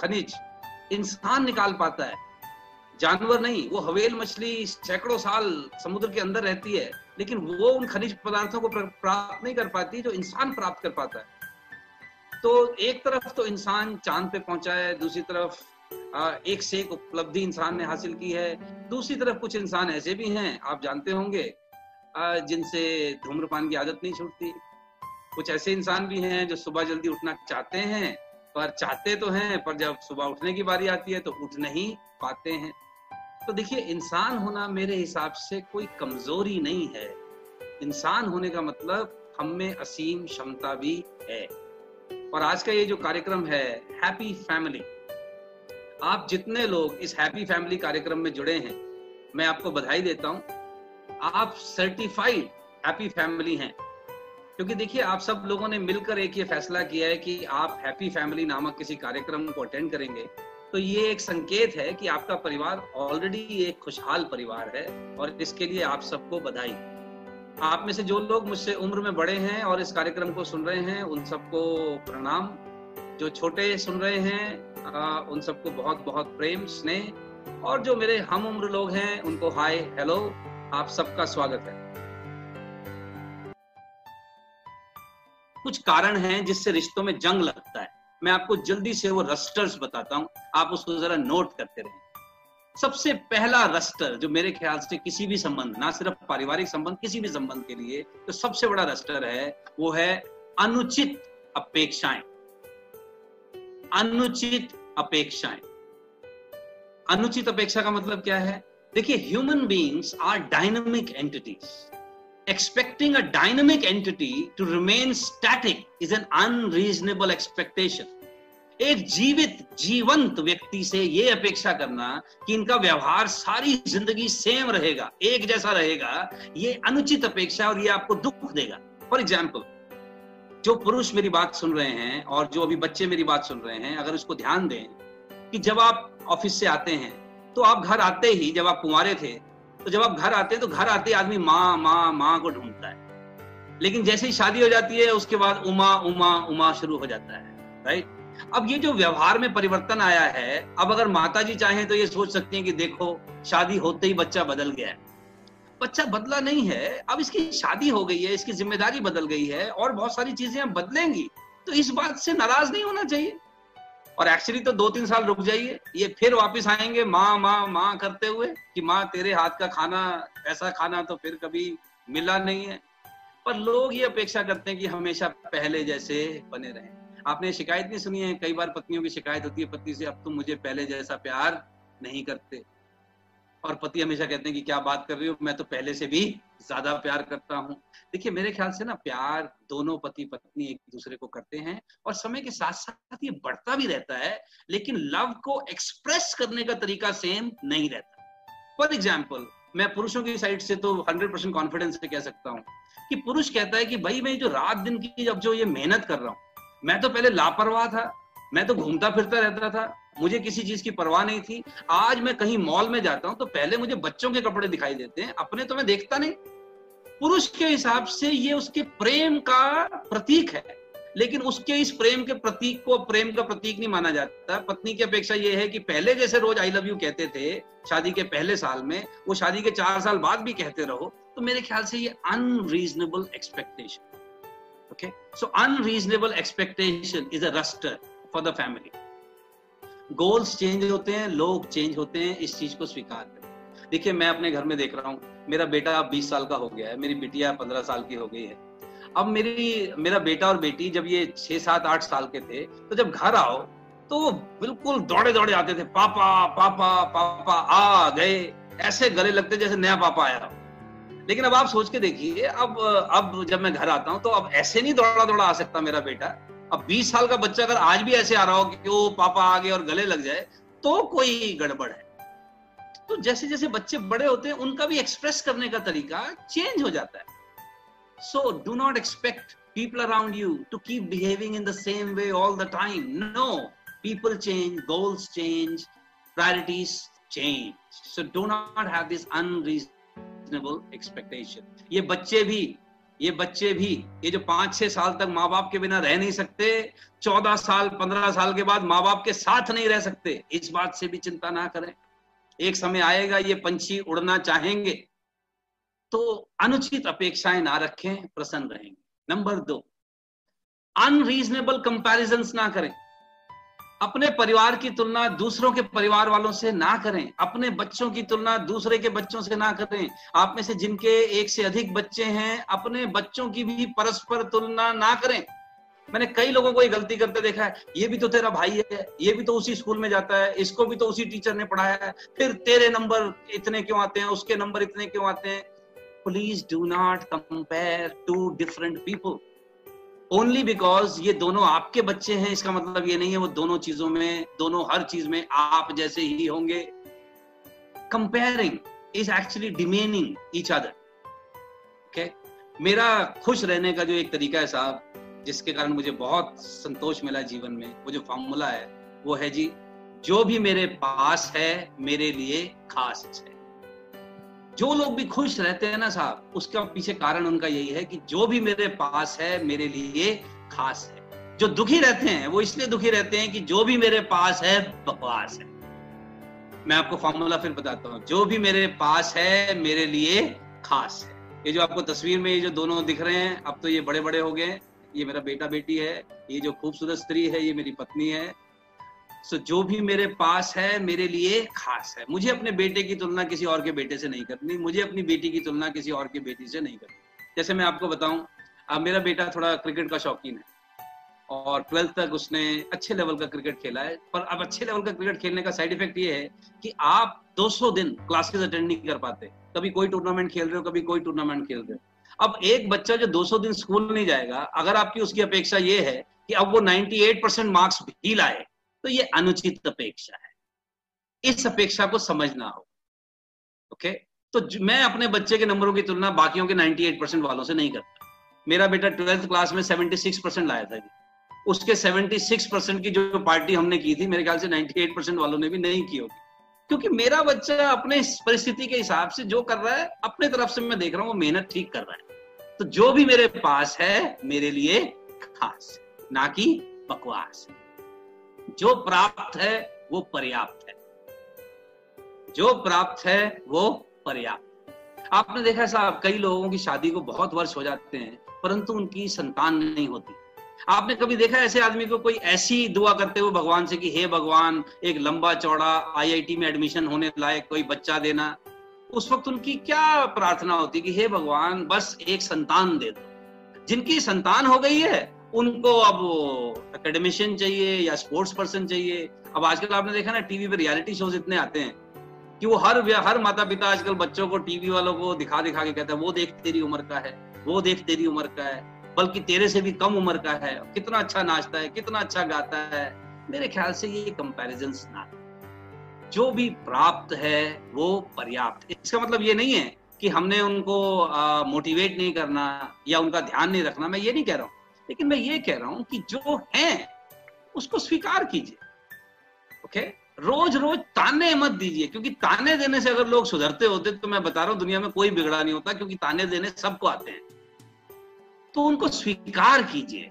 खनिज इंसान निकाल पाता है। जानवर नहीं, वो हवेल मछली सैकड़ों साल समुद्र के अंदर रहती है, लेकिन वो उन खनिज पदार्थों को प्राप्त नहीं कर पाती जो इंसान प्राप्त कर पाता है। तो एक तरफ़ तो इंसान चाँद पे पहुँचा है, दूसरी तरफ़ एक से एक उपलब्धि इंसान ने हासिल की है, दूसरी तरफ़ कुछ इंसान ऐसे भी हैं, आप जानते होंगे जिनसे धूम्रपान की आदत नहीं छूटती। कुछ ऐसे इंसान भी हैं जो सुबह जल्दी उठना चाहते हैं, पर चाहते तो हैं, पर जब सुबह उठने की बारी आती है तो उठ नहीं पाते हैं। तो देखिए, इंसान होना मेरे हिसाब से कोई कमज़ोरी नहीं है। इंसान होने का मतलब हम में असीम क्षमता भी है। और आज का ये जो कार्यक्रम है हैप्पी फैमिली आप जितने लोग इस हैप्पी फैमिली कार्यक्रम में जुड़े हैं, मैं आपको बधाई देता हूँ। आप सर्टिफाइड हैप्पी फैमिली हैं। क्योंकि देखिए आप सब लोगों ने मिलकर एक ये फैसला किया है कि आप हैप्पी फैमिली नामक किसी कार्यक्रम को अटेंड करेंगे। तो ये एक संकेत है कि आपका परिवार ऑलरेडी एक खुशहाल परिवार है और इसके लिए आप सबको बधाई। आप में से जो लोग मुझसे उम्र में बड़े हैं और इस कार्यक्रम को सुन रहे हैं उन सबको प्रणाम। जो छोटे सुन रहे हैं आ, उन सबको बहुत बहुत प्रेम स्नेह। और जो मेरे हम उम्र लोग हैं उनको हाय हेलो आप सबका स्वागत है। कुछ कारण हैं जिससे रिश्तों में जंग लगता है। मैं आपको जल्दी से वो रस्टर्स बताता हूँ। आप उसको जरा नोट करते रहें। सबसे पहला रस्टर जो मेरे ख्याल से किसी भी संबंध, ना सिर्फ़ पारिवारिक संबंध, किसी भी संबंध के लिए तो सबसे बड़ा रस्टर है, वो है अनुचित अपेक्षाएँ। अनुचित अपेक्षाएँ। अनुचित अपेक्षा का मतलब क्या है? देखिए human beings are dynamic entities expecting a dynamic entity to remain static is an unreasonable expectation एक जीवित, जीवंत व्यक्ति से ये अपेक्षा करना कि इनका व्यवहार सारी ज़िंदगी सेम रहेगा, एक जैसा रहेगा, ये अनुचित अपेक्षा और ये आपको दुख देगा। फॉर एग्ज़ाम्पल जो पुरुष मेरी बात सुन रहे हैं और जो अभी बच्चे मेरी बात सुन रहे हैं, अगर उसको ध्यान दें कि जब आप ऑफ़िस से आते हैं तो आप घर आते ही जब आप कुंवारे थे तो जब आप घर आते हैं तो घर आते आदमी माँ माँ माँ को ढूंढता है। लेकिन जैसे ही शादी हो जाती है, उसके बाद उमा उमा उमा शुरू हो जाता है राइट अब ये जो व्यवहार में परिवर्तन आया है, अब अगर माता जी चाहें तो ये सोच सकती हैं कि देखो, शादी होते ही बच्चा बदल गया है। बच्चा बदला नहीं है, अब इसकी शादी हो गई है, इसकी ज़िम्मेदारी बदल गई है, और बहुत सारी चीज़ें अब बदलेंगी तो इस बात से नाराज़ नहीं होना चाहिए। और एक्चुअली तो दो तीन साल रुक जाइए। ये फिर वापस आएँगे माँ माँ माँ करते हुए कि माँ, तेरे हाथ का खाना, ऐसा खाना तो फिर कभी मिला नहीं है। पर लोग ये अपेक्षा करते हैं कि हमेशा पहले जैसे बने रहे। आपने शिकायत नहीं सुनी है? कई बार पत्नियों की शिकायत होती है, पति से, अब तुम मुझे पहले जैसा प्यार नहीं करते। और पति हमेशा कहते हैं कि क्या बात कर रही हो? मैं तो पहले से भी ज़्यादा प्यार करता हूँ। देखिए, मेरे ख्याल से ना प्यार दोनों पति पत्नी एक दूसरे को करते हैं और समय के साथ साथ ये बढ़ता भी रहता है, लेकिन लव को एक्सप्रेस करने का तरीका सेम नहीं रहता। फॉर एग्ज़ाम्पल मैं पुरुषों की साइड से तो हंड्रेड परसेंट कॉन्फिडेंस से कह सकता हूँ कि पुरुष कहता है कि भाई, मैं जो रात दिन की जब जो ये मेहनत कर रहा हूँ, मैं तो पहले लापरवाह था मैं तो घूमता फिरता रहता था मुझे किसी चीज़ की परवाह नहीं थी। आज मैं कहीं मॉल में जाता हूँ तो पहले मुझे बच्चों के कपड़े दिखाई देते हैं अपने तो मैं देखता नहीं। पुरुष के हिसाब से ये उसके प्रेम का प्रतीक है लेकिन उसके इस प्रेम के प्रतीक को प्रेम का प्रतीक नहीं माना जाता। पत्नी की अपेक्षा ये है कि पहले जैसे रोज आई लव यू कहते थे शादी के पहले साल में वो शादी के चार साल बाद भी कहते रहो तो मेरे ख्याल से ये unreasonable expectation Okay, so unreasonable expectation is a raster for the family. Goals change होते हैं, लोग चेंज होते हैं, इस चीज़ को स्वीकार करें। देखिए, मैं अपने घर में देख रहा हूँ, मेरा बेटा अब 20 साल का हो गया है, मेरी बिटिया 15 साल की हो गई है। अब मेरी, मेरा बेटा और बेटी जब ये छह सात आठ साल के थे तो जब घर आओ तो वो बिल्कुल दौड़े दौड़े आते थे, पापा पापा पापा, आ गए। ऐसे गले लगते जैसे नया पापा आया लेकिन अब आप सोच के देखिए, अब अब जब मैं घर आता हूँ तो अब ऐसे नहीं दौड़ा दौड़ा आ सकता मेरा बेटा। अब 20 साल का बच्चा अगर आज भी ऐसे आ रहा हो कि वो पापा आ गए और गले लग जाए तो कोई गड़बड़ है। तो जैसे जैसे बच्चे बड़े होते हैं, उनका भी एक्सप्रेस करने का तरीका चेंज हो जाता है। So do not expect people around you to keep behaving in the same way all the time no people change goals change priorities change so do not है ये बच्चे भी ये बच्चे भी, ये जो पाँच छह साल तक माँ बाप के बिना रह नहीं सकते, चौदह साल, पंद्रह साल के बाद माँ बाप के साथ नहीं रह सकते, इस बात से भी चिंता ना करें। एक समय आएगा, ये पंछी उड़ना चाहेंगे तो अनुचित अपेक्षाएँ ना रखें, प्रसन्न रहेंगे। नंबर दो अनरीजनेबल कंपेरिजन ना करें। अपने परिवार की तुलना दूसरों के परिवार वालों से ना करें। अपने बच्चों की तुलना दूसरे के बच्चों से ना करें। आप में से जिनके एक से अधिक बच्चे हैं, अपने बच्चों की भी परस्पर तुलना ना करें। मैंने कई लोगों को ये गलती करते देखा है। ये भी तो तेरा भाई है, ये भी तो उसी स्कूल में जाता है, इसको भी तो उसी टीचर ने पढ़ाया है। फिर तेरे नंबर इतने क्यों आते हैं, उसके नंबर इतने क्यों आते हैं? Please do not compare to different people only because ये दोनों आपके बच्चे हैं, इसका मतलब ये नहीं है वो दोनों चीज़ों में, दोनों हर चीज़ में आप जैसे ही होंगे। Comparing is actually demeaning each other okay मेरा खुश रहने का जो एक तरीका है साहब, जिसके कारण मुझे बहुत संतोष मिला जीवन में, वो जो फॉर्मूला है, वो है जी, जो भी मेरे पास है, मेरे लिए खास है। जो लोग भी खुश रहते हैं ना साहब, उसका पीछे कारण उनका यही है कि जो भी मेरे पास है, मेरे लिए खास है। जो दुखी रहते हैं, वो इसलिए दुखी रहते हैं कि जो भी मेरे पास है, बकवास है। मैं आपको फॉर्मूला फिर बताता हूँ। जो भी मेरे पास है, मेरे लिए खास है। ये जो आपको तस्वीर में ये जो दोनों दिख रहे हैं, अब तो ये बड़े बड़े हो गए ये मेरा बेटा बेटी है, ये जो खूबसूरत स्त्री है, ये मेरी पत्नी है सो जो भी मेरे पास है, मेरे लिए खास है। मुझे अपने बेटे की तुलना किसी और के बेटे से नहीं करनी। मुझे अपनी बेटी की तुलना किसी और की बेटी से नहीं करनी। जैसे मैं आपको बताऊँ, अब मेरा बेटा थोड़ा क्रिकेट का शौकीन है। और ट्वेल्थ तक उसने अच्छे लेवल का क्रिकेट खेला है। पर अब अच्छे लेवल का क्रिकेट खेलने का साइड इफ़ेक्ट ये है कि आप 200 दिन क्लासेस अटेंड नहीं कर पाते। कभी कोई टूर्नामेंट खेल रहे हो, कभी कोई टूर्नामेंट खेल रहे हो। अब एक बच्चा जो 200 दिन स्कूल नहीं जाएगा, अगर आपकी उसकी अपेक्षा ये है कि अब वो 98 परसेंट मार्क्स भी लाए तो ये अनुचित अपेक्षा है। इस अपेक्षा को समझना हो। ओके? तो मैं अपने बच्चे के नंबरों की तुलना बाकियों के 98 परसेंट वालों से नहीं करता। मेरा बेटा ट्वेल्थ क्लास में 76 परसेंट लाया था उसके 76 परसेंट की जो पार्टी हमने की थी, मेरे ख्याल से 98 परसेंट वालों ने भी नहीं की होगी। क्योंकि मेरा बच्चा अपने परिस्थिति के हिसाब से जो कर रहा है, अपने तरफ़ से मैं देख रहा हूँ, वो मेहनत ठीक कर रहा है। तो जो भी मेरे पास है, मेरे लिए खास, ना कि बकवास। है जो प्राप्त है, वो पर्याप्त है। जो प्राप्त है, वो पर्याप्त आपने देखा साहब, कई लोगों की शादी को बहुत वर्ष हो जाते हैं, परंतु उनकी संतान नहीं होती। आपने कभी देखा ऐसे आदमी को कोई ऐसी दुआ करते हुए भगवान से कि, हे भगवान, एक लंबा चौड़ा आईआईटी में एडमिशन होने लायक कोई बच्चा देना। उस वक्त उनकी क्या प्रार्थना होती कि, हे भगवान, बस एक संतान दे दो। जिनकी संतान हो गई है उनको अब एकेडमिशियन चाहिए या स्पोर्ट्स पर्सन चाहिए। अब आजकल आपने देखा ना टीवी पे रियलिटी शोज़ इतने आते हैं कि वो हर हर माता पिता आजकल बच्चों को टीवी वालों को दिखा दिखा के कहते हैं, वो देख तेरी उम्र का है, वो देख तेरी उम्र का है, बल्कि तेरे से भी कम उम्र का है कितना अच्छा नाचता है, कितना अच्छा गाता है। मेरे ख्याल से ये कंपेरिजन ना जो भी प्राप्त है, वो पर्याप्त। इसका मतलब ये नहीं है कि हमने उनको मोटिवेट नहीं करना या उनका ध्यान नहीं रखना। मैं ये नहीं कह रहा हूँ। लेकिन मैं ये कह रहा हूँ कि जो है, उसको स्वीकार कीजिए। ओके रोज रोज ताने मत दीजिए, क्योंकि ताने देने से अगर लोग सुधरते होते तो मैं बता रहा हूँ दुनिया में कोई बिगड़ा नहीं होता, क्योंकि ताने देने सबको आते हैं। तो उनको स्वीकार कीजिए।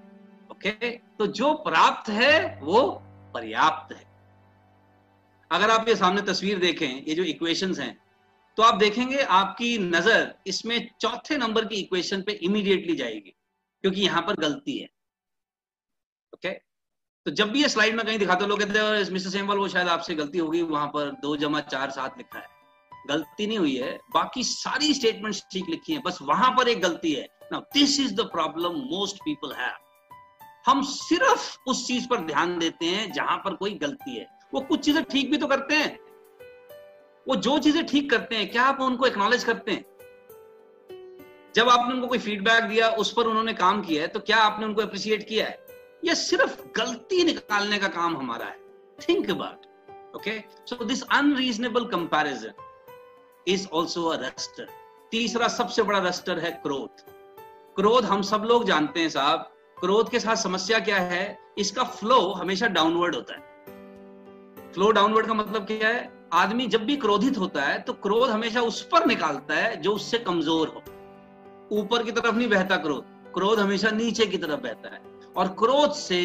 ओके तो जो प्राप्त है, वो पर्याप्त है। अगर आप ये सामने तस्वीर देखें, ये जो इक्वेशंस हैं तो आप देखेंगे आपकी नज़र इसमें चौथे नंबर की इक्वेशन पे इमीडिएटली जाएगी। क्योंकि यहाँ पर गलती है। ओके तो जब भी ये स्लाइड में कहीं दिखाते लोग कहते हैं मिस्टर सेमवाल वो शायद आपसे गलती होगी, वहाँ पर दो जमा चार सात लिखा है। गलती नहीं हुई है। बाकी सारी स्टेटमेंट ठीक लिखी है। बस वहाँ पर एक गलती है। Now this is the problem most people have हम सिर्फ़ उस चीज़ पर ध्यान देते हैं जहाँ पर कोई गलती है। वो कुछ चीज़ें ठीक भी तो करते हैं। वो जो चीज़ें ठीक करते हैं, क्या आप उनको एक्नॉलेज करते हैं? जब आपने उनको कोई फीडबैक दिया, उस पर उन्होंने काम किया है तो क्या आपने उनको अप्रिशिएट किया है? ये सिर्फ़ गलती निकालने का काम हमारा है। Think about okay so this unreasonable comparison is also disaster तीसरा सबसे बड़ा रस्टर है क्रोध। क्रोध हम सब लोग जानते हैं साहब। क्रोध के साथ समस्या क्या है? इसका फ्लो हमेशा डाउनवर्ड होता है। फ्लो डाउनवर्ड का मतलब क्या है? आदमी जब भी क्रोधित होता है तो क्रोध हमेशा उस पर निकालता है जो उससे कमज़ोर हो। ऊपर की तरफ़ नहीं बहता क्रोध। क्रोध हमेशा नीचे की तरफ़ बहता है और क्रोध से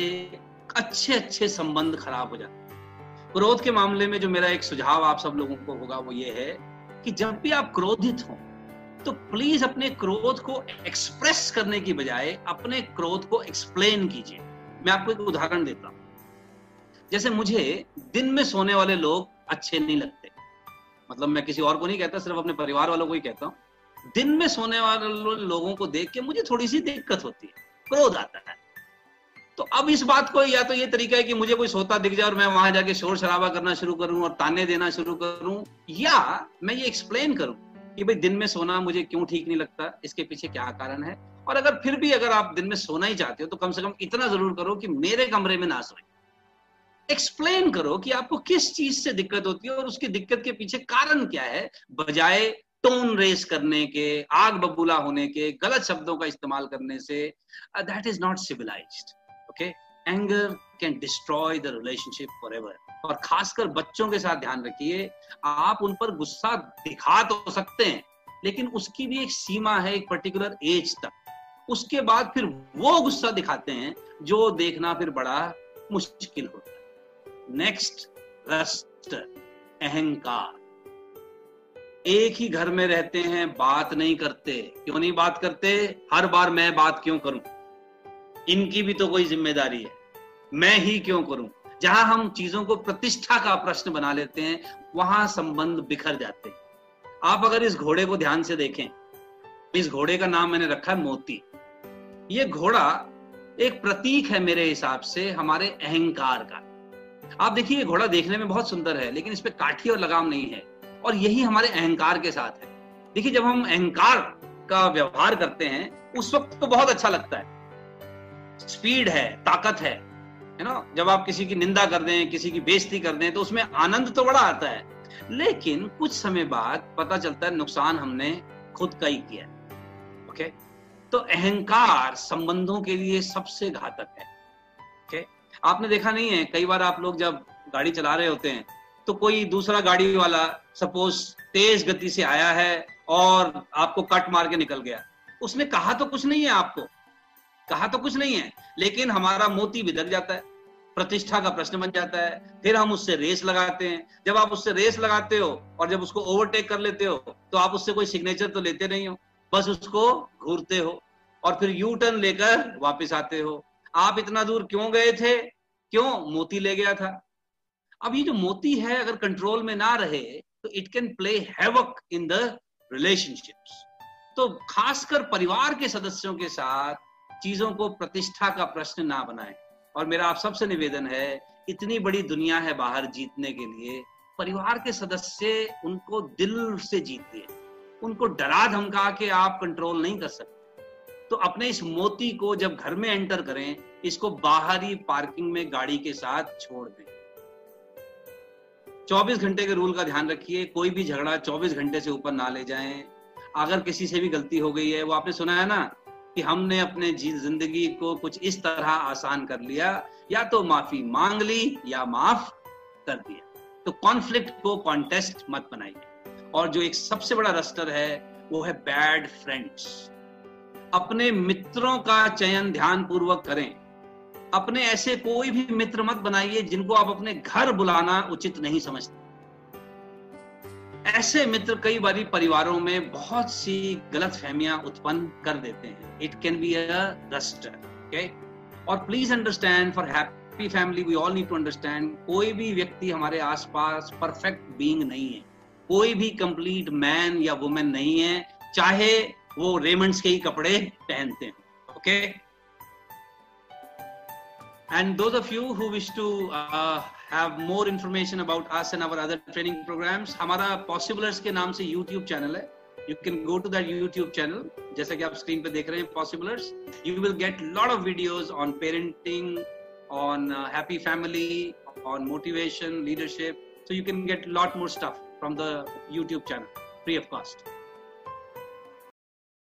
अच्छे अच्छे संबंध खराब हो जाते हैं। क्रोध के मामले में जो मेरा एक सुझाव आप सब लोगों को होगा वो ये है कि जब भी आप क्रोधित हो तो प्लीज़ अपने क्रोध को एक्सप्रेस करने की बजाय अपने क्रोध को एक्सप्लेन कीजिए। मैं आपको एक उदाहरण देता हूँ। जैसे मुझे दिन में सोने वाले लोग अच्छे नहीं लगते। मतलब मैं किसी और को नहीं कहता, सिर्फ़ अपने परिवार वालों को ही कहता हूँ। दिन में सोने वाले लोगों को देख के मुझे थोड़ी सी दिक्कत होती है, क्रोध आता है। तो अब इस बात को या तो ये तरीका है कि मुझे कोई सोता दिख जाए और मैं वहाँ जाके शोर शराबा करना शुरू करूँ और ताने देना शुरू करूँ, या मैं ये एक्सप्लेन करूँ कि भाई दिन में सोना मुझे क्यों ठीक नहीं लगता, इसके पीछे क्या कारण है? और अगर फिर भी अगर आप दिन में सोना ही चाहते हो तो कम से कम इतना ज़रूर करो कि मेरे कमरे में ना सोए। एक्सप्लेन करो कि आपको किस चीज़ से दिक्कत होती है और उसकी दिक्कत के पीछे कारण क्या है, बजाय टोन रेस करने के, आग बबूला होने के, गलत शब्दों का इस्तेमाल करने से that is not civilized okay anger can destroy the relationship forever और खासकर बच्चों के साथ ध्यान रखिए, आप उन पर गुस्सा दिखा तो सकते हैं, लेकिन उसकी भी एक सीमा है, एक पर्टिकुलर एज तक। उसके बाद फिर वो गुस्सा दिखाते हैं, जो देखना फिर बड़ा मुश्किल होता है। नेक्स्ट रस्ट अहंकार। एक ही घर में रहते हैं, बात नहीं करते। क्यों नहीं बात करते? हर बार मैं बात क्यों करूँ? इनकी भी तो कोई ज़िम्मेदारी है। मैं ही क्यों करूँ? जहाँ हम चीज़ों को प्रतिष्ठा का प्रश्न बना लेते हैं, वहाँ संबंध बिखर जाते हैं। आप अगर इस घोड़े को ध्यान से देखें, इस घोड़े का नाम मैंने रखा है मोती। ये घोड़ा एक प्रतीक है मेरे हिसाब से, हमारे अहंकार का। आप देखिए घोड़ा देखने में बहुत सुंदर है, लेकिन इस पे काठी और लगाम नहीं है। और यही हमारे अहंकार के साथ है। देखिए, जब हम अहंकार का व्यवहार करते हैं, उस वक्त तो बहुत अच्छा लगता है। स्पीड है, ताकत है है ना? जब आप किसी की निंदा कर दें, किसी की बेइज्जती कर दें तो उसमें आनंद तो बड़ा आता है। लेकिन कुछ समय बाद पता चलता है नुकसान हमने खुद का ही किया ओके? तो अहंकार संबंधों के लिए सबसे घातक है। ओके? आपने देखा नहीं है, कई बार आप लोग जब गाड़ी चला रहे होते हैं तो कोई दूसरा गाड़ी वाला सपोज़ तेज गति से आया है और आपको कट मार के निकल गया। उसने कहा तो कुछ नहीं है आपको। कहा तो कुछ नहीं है, लेकिन हमारा मोती बिदक जाता है, प्रतिष्ठा का प्रश्न बन जाता है। फिर हम उससे रेस लगाते हैं। जब आप उससे रेस लगाते हो और जब उसको ओवरटेक कर लेते हो तो आप उससे कोई सिग्नेचर तो लेते नहीं हो। बस उसको घूरते हो और फिर यू टर्न लेकर वापस आते हो। आप इतना दूर क्यों गए थे? क्यों मोती ले गया था? अब ये जो मोती है, अगर कंट्रोल में ना रहे तो it can play havoc in the relationships तो खासकर परिवार के सदस्यों के साथ चीज़ों को प्रतिष्ठा का प्रश्न ना बनाए। और मेरा आप सबसे निवेदन है, इतनी बड़ी दुनिया है बाहर जीतने के लिए, परिवार के सदस्य उनको दिल से जीतिए। उनको डरा धमका के आप कंट्रोल नहीं कर सकते। तो अपने इस मोती को जब घर में एंटर करें, इसको बाहरी पार्किंग में गाड़ी के साथ छोड़ दें। 24 घंटे के रूल का ध्यान रखिए, कोई भी झगड़ा 24 घंटे से ऊपर ना ले जाएँ। अगर किसी से भी गलती हो गई है, वो आपने सुना है ना कि हमने अपने ज़िंदगी को कुछ इस तरह आसान कर लिया, या तो माफ़ी मांग ली, या माफ़ कर दिया। तो कॉन्फ्लिक्ट को कॉन्टेस्ट मत बनाइए। और जो एक सबसे बड़ा रस्टर है, वो है बैड फ्रेंड्स अपने मित्रों का चयन ध्यान पूर्वक करें। अपने ऐसे कोई भी मित्र मत बनाइए जिनको आप अपने घर बुलाना उचित नहीं समझते। ऐसे मित्र कई बार परिवारों में बहुत सी गलत फहमियाँ उत्पन्न कर देते हैं। It can be disaster okay और please understand for happy family we all need to understand कोई भी व्यक्ति हमारे आसपास परफेक्ट बीइंग नहीं है। कोई भी कंप्लीट मैन या वुमेन नहीं है, चाहे वो रेमंड्स के ही कपड़े पहनते हैं okay and those of you who wish to uh, have more information about us and our other training programs हमारा possiblers के नाम से YouTube channel है you can go to that YouTube channel जैसा कि आप स्क्रीन पे देख रहे हैं possiblers you will get lot of videos on parenting on uh, happy family on motivation leadership so you can get lot more stuff from the YouTube channel free of cost